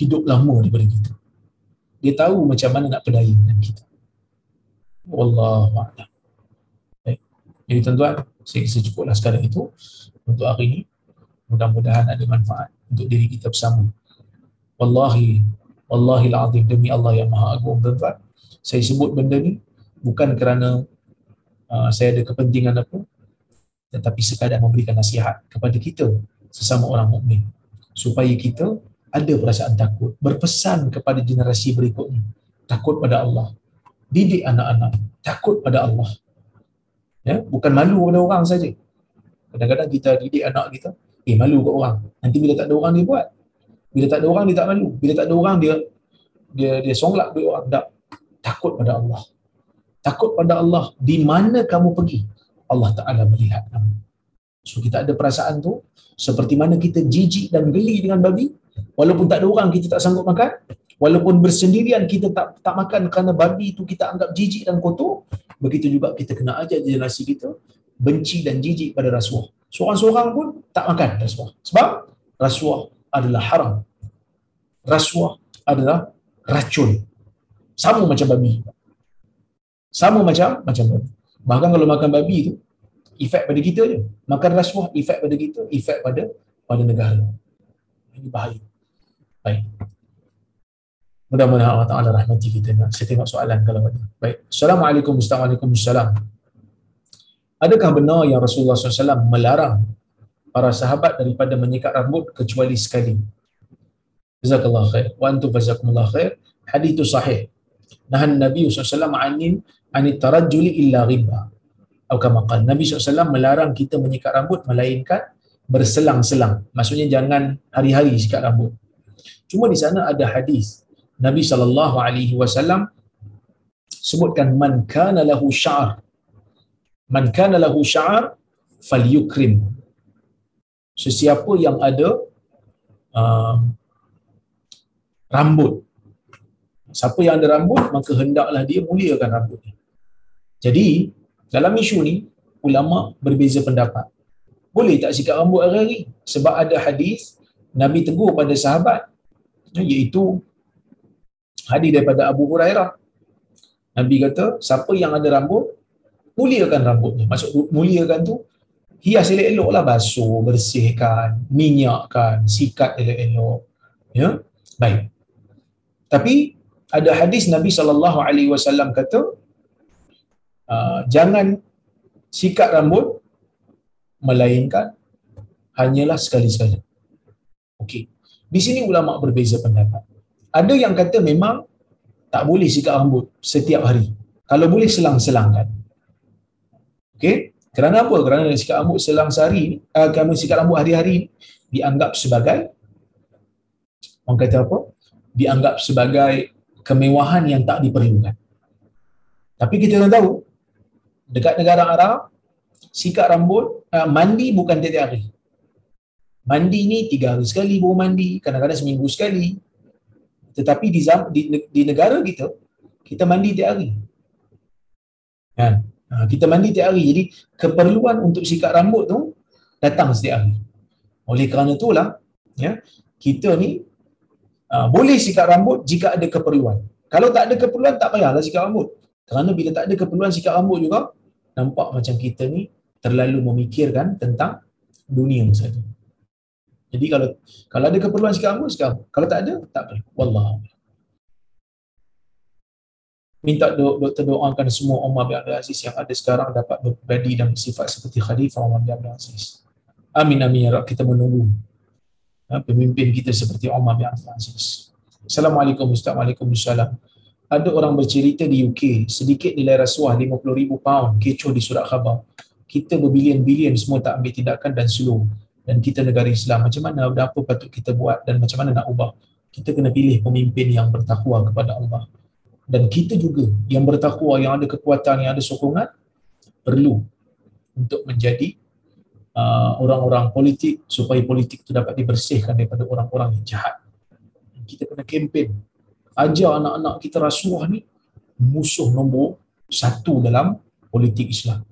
Speaker 1: hidup lama daripada kita dia tahu macam mana nak berdaya dengan kita Wallahu'alam jadi tuan-tuan saya rasa cukuplah sekarang itu untuk hari ini. Mudah-mudahan ada manfaat untuk diri kita bersama. Wallahi, Wallahi al-azim demi Allah yang maha agung tuan-tuan. Saya sebut benda ni bukan kerana uh, saya ada kepentingan apa tetapi sekadar memberikan nasihat kepada kita sesama orang mukmin supaya kita ada perasaan takut berpesan kepada generasi berikutnya. Takut pada Allah. Didik anak-anak takut pada Allah. Ya bukan malu pada orang saja. Kadang-kadang kita didik anak kita eh malu kat orang. Nanti bila tak ada orang dia buat. Bila tak ada orang dia tak malu. Bila tak ada orang dia dia dia songlak duit orang. Tak. Takut pada Allah. Takut pada Allah di mana kamu pergi Allah Taala melihat kamu. So kita ada perasaan tu seperti mana kita jijik dan geli dengan babi walaupun tak ada orang kita tak sanggup makan walaupun bersendirian kita tak tak makan kerana babi tu kita anggap jijik dan kotor begitu juga kita kena ajar generasi kita benci dan jijik pada rasuah. Seorang-seorang pun tak makan rasuah. Sebab rasuah adalah haram. Rasuah adalah racun. Sama macam babi. Sama macam macam babi. Bahkan kalau makan babi tu efek pada kita je. Makan rasuah efek pada kita efek pada pada negara ini bahaya baik mudah-mudahan Allah Ta'ala rahmati kita saya tengok soalan kalau ada baik Assalamualaikum Assalamualaikum Adakah benar yang Rasulullah SAW melarang para sahabat daripada menyikat rambut kecuali sekali? Jazakallah khair. Wa antum jazakumullah khair. Hadis itu sahih. Nahan Nabi SAW anin anit tarajjuli illa ghibba. Atau kama Nabi SAW melarang kita menyikat rambut melainkan berselang-selang. Maksudnya jangan hari-hari sikat rambut. Cuma di sana ada hadis. Nabi sallallahu alaihi wasallam sebutkan man kana lahu sya'r. Man kana lahu sya'r falyukrim. Sesiapa yang ada uh, rambut. Siapa yang ada rambut maka hendaklah dia muliakan rambutnya. Jadi dalam isu ni ulama berbeza pendapat boleh tak sikat rambut hari-hari? Sebab ada hadis Nabi tegur pada sahabat. Iaitu hadis daripada Abu Hurairah. Nabi kata siapa yang ada rambut muliakan rambutnya. Maksud muliakan tu hias elok-elok lah. Basuh, bersihkan, minyakkan, sikat elok-elok. Ya, baik. Tapi ada hadis Nabi wasallam kata uh, jangan sikat rambut melainkan hanyalah sekali-sekala. Okey. Di sini ulama berbeza pendapat. Ada yang kata memang tak boleh sikat rambut setiap hari. Kalau boleh selang-selangkan. Okey. Kerana apa? Kerana sikat rambut selang sehari, uh, kami sikat rambut hari-hari dianggap sebagai orang kata apa? Dianggap sebagai kemewahan yang tak diperlukan. Tapi kita tahu dekat negara Arab sikat rambut uh, mandi bukan tiap hari. Mandi ni tiga hari sekali baru mandi, kadang-kadang seminggu sekali. Tetapi di, di, di negara kita, kita mandi tiap hari. Kan? Ha, kita mandi tiap hari. Jadi keperluan untuk sikat rambut tu datang setiap hari. Oleh kerana itulah ya, kita ni uh, boleh sikat rambut jika ada keperluan. Kalau tak ada keperluan tak payahlah sikat rambut. Kerana bila tak ada keperluan sikat rambut juga nampak macam kita ni terlalu memikirkan tentang dunia saja. Jadi kalau kalau ada keperluan rambut, sikat rambut. Kalau tak ada, tak perlu. Wallahu minta doktor doakan semua Umar bin Abdul Aziz yang ada sekarang dapat berpribadi dan bersifat seperti Khalifah Umar bin Abdul Aziz. Amin amin ya kita menunggu ha, pemimpin kita seperti Umar bin Abdul Aziz. Assalamualaikum warahmatullahi Ada orang bercerita di UK, sedikit nilai rasuah 50 ribu pound kecoh di surat khabar. Kita berbilion-bilion semua tak ambil tindakan dan slow. Dan kita negara Islam. Macam mana, apa patut kita buat dan macam mana nak ubah? Kita kena pilih pemimpin yang bertakwa kepada Allah dan kita juga yang bertakwa yang ada kekuatan yang ada sokongan perlu untuk menjadi uh, orang-orang politik supaya politik itu dapat dibersihkan daripada orang-orang yang jahat. Kita kena kempen ajar anak-anak kita rasuah ni musuh nombor satu dalam politik Islam.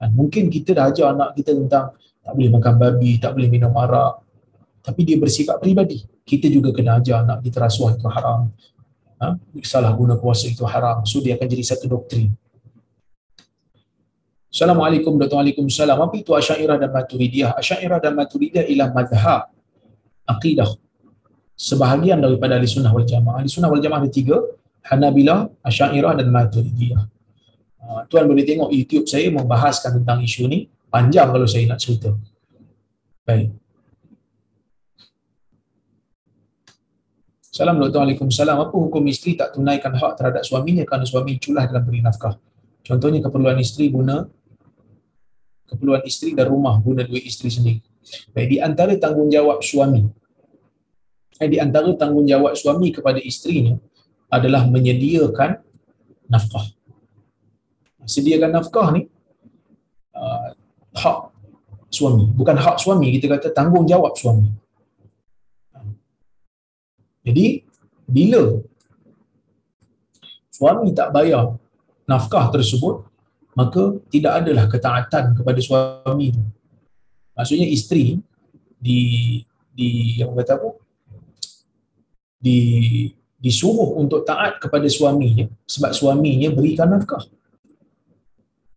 Speaker 1: Dan mungkin kita dah ajar anak kita tentang tak boleh makan babi, tak boleh minum arak. Tapi dia bersifat peribadi. Kita juga kena ajar anak kita rasuah itu haram ha, salah guna kuasa itu haram. So dia akan jadi satu doktrin. Assalamualaikum warahmatullahi wabarakatuh. Apa itu Asy'ariyah dan Maturidiyah? Asy'ariyah dan Maturidiyah ialah madhab akidah sebahagian daripada ahli sunnah wal jamaah. Ahli sunnah wal jamaah ada tiga, Hanabilah, Asy'ariyah dan Maturidiyah. Uh, tuan boleh tengok YouTube saya membahaskan tentang isu ni panjang kalau saya nak cerita. Baik. Assalamualaikum Waalaikumsalam. Apa hukum isteri tak tunaikan hak terhadap suaminya kerana suami culah dalam beri nafkah? Contohnya keperluan isteri guna keperluan isteri dan rumah guna duit isteri sendiri. Baik, di antara tanggungjawab suami di antara tanggungjawab suami kepada isterinya adalah menyediakan nafkah. Sediakan nafkah ni uh, hak suami. Bukan hak suami, kita kata tanggungjawab suami. Jadi, bila suami tak bayar nafkah tersebut, maka tidak adalah ketaatan kepada suami itu. Maksudnya isteri di di yang kata apa? Di disuruh untuk taat kepada suaminya sebab suaminya berikan nafkah.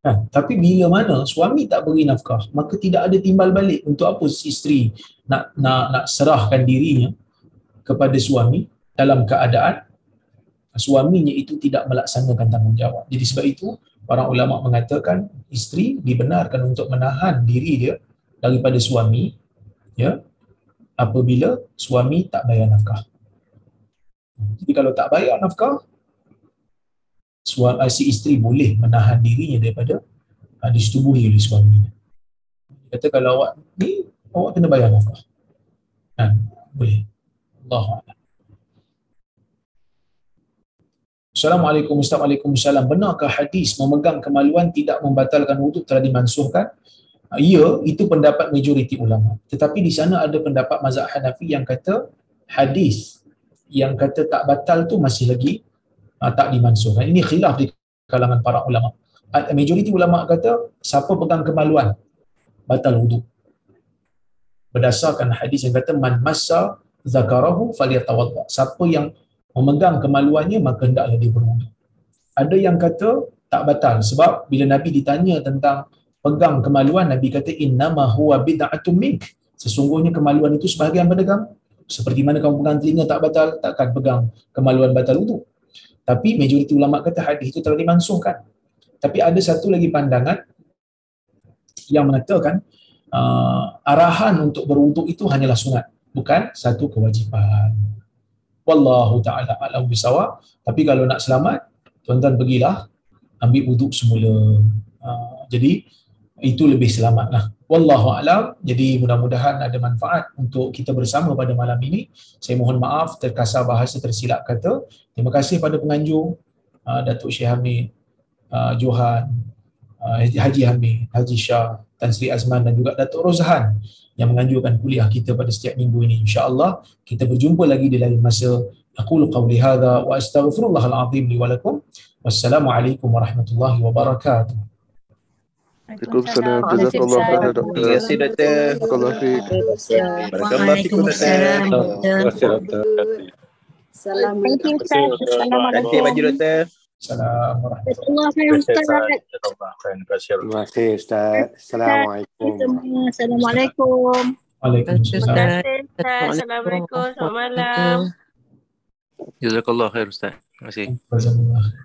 Speaker 1: Kan? Tapi bila mana suami tak beri nafkah, maka tidak ada timbal balik untuk apa isteri nak nak nak serahkan dirinya kepada suami dalam keadaan suaminya itu tidak melaksanakan tanggungjawab. Jadi sebab itu para ulama mengatakan isteri dibenarkan untuk menahan diri dia daripada suami ya apabila suami tak bayar nafkah. Jadi kalau tak bayar nafkah, suami, si isteri boleh menahan dirinya daripada uh, disetubuhi oleh suaminya. Kata kalau awak ni, awak kena bayar nafkah. Ha, boleh. Allah Assalamualaikum Assalamualaikum Benarkah hadis memegang kemaluan tidak membatalkan wuduk telah dimansuhkan? Ah, ya, itu pendapat majoriti ulama. Tetapi di sana ada pendapat mazhab Hanafi yang kata hadis yang kata tak batal tu masih lagi uh, tak dimansuhkan. Ini khilaf di kalangan para ulama. Majoriti ulama kata siapa pegang kemaluan batal wuduk. Berdasarkan hadis yang kata man massa zakarahu falyatawadda. Siapa yang memegang kemaluannya maka hendaklah dia berwuduk. Ada yang kata tak batal sebab bila Nabi ditanya tentang pegang kemaluan Nabi kata innama huwa bid'atun mink. Sesungguhnya kemaluan itu sebahagian pada kamu. Seperti mana kamu pegang telinga tak batal, takkan pegang kemaluan batal wuduk. Tapi majoriti ulama kata hadis itu telah dimansuhkan. Tapi ada satu lagi pandangan yang mengatakan uh, arahan untuk berwuduk itu hanyalah sunat, bukan satu kewajipan. Wallahu taala alam bisawab. Tapi kalau nak selamat, tuan-tuan pergilah ambil wuduk semula. Uh, jadi itu lebih selamatlah. Wallahu alam. Jadi mudah-mudahan ada manfaat untuk kita bersama pada malam ini. Saya mohon maaf terkasar bahasa tersilap kata. Terima kasih pada penganjur uh, Datuk Syekh Hamid, uh, Johan, uh, Haji Hamid, Haji Shah, Tan Sri Azman dan juga Datuk Rozhan yang menganjurkan kuliah kita pada setiap minggu ini. InsyaAllah kita berjumpa lagi di lain masa. Aku qawli hadha wa astaghfirullahal azim li wa lakum. Wassalamualaikum warahmatullahi wabarakatuh.
Speaker 2: Waalaikumsalam. Jazakallah khairan doktor.
Speaker 3: Terima kasih doktor.
Speaker 2: Fiik.
Speaker 4: Assalamualaikum.
Speaker 3: Baju doktor.
Speaker 1: Assalamualaikum.
Speaker 5: Terima kasih Ustaz. Assalamualaikum.
Speaker 4: Assalamualaikum.
Speaker 1: Waalaikumsalam.
Speaker 6: Assalamualaikum. Selamat malam.
Speaker 7: Jazakallah khair Ustaz. Terima kasih.
Speaker 1: Waalaikumsalam.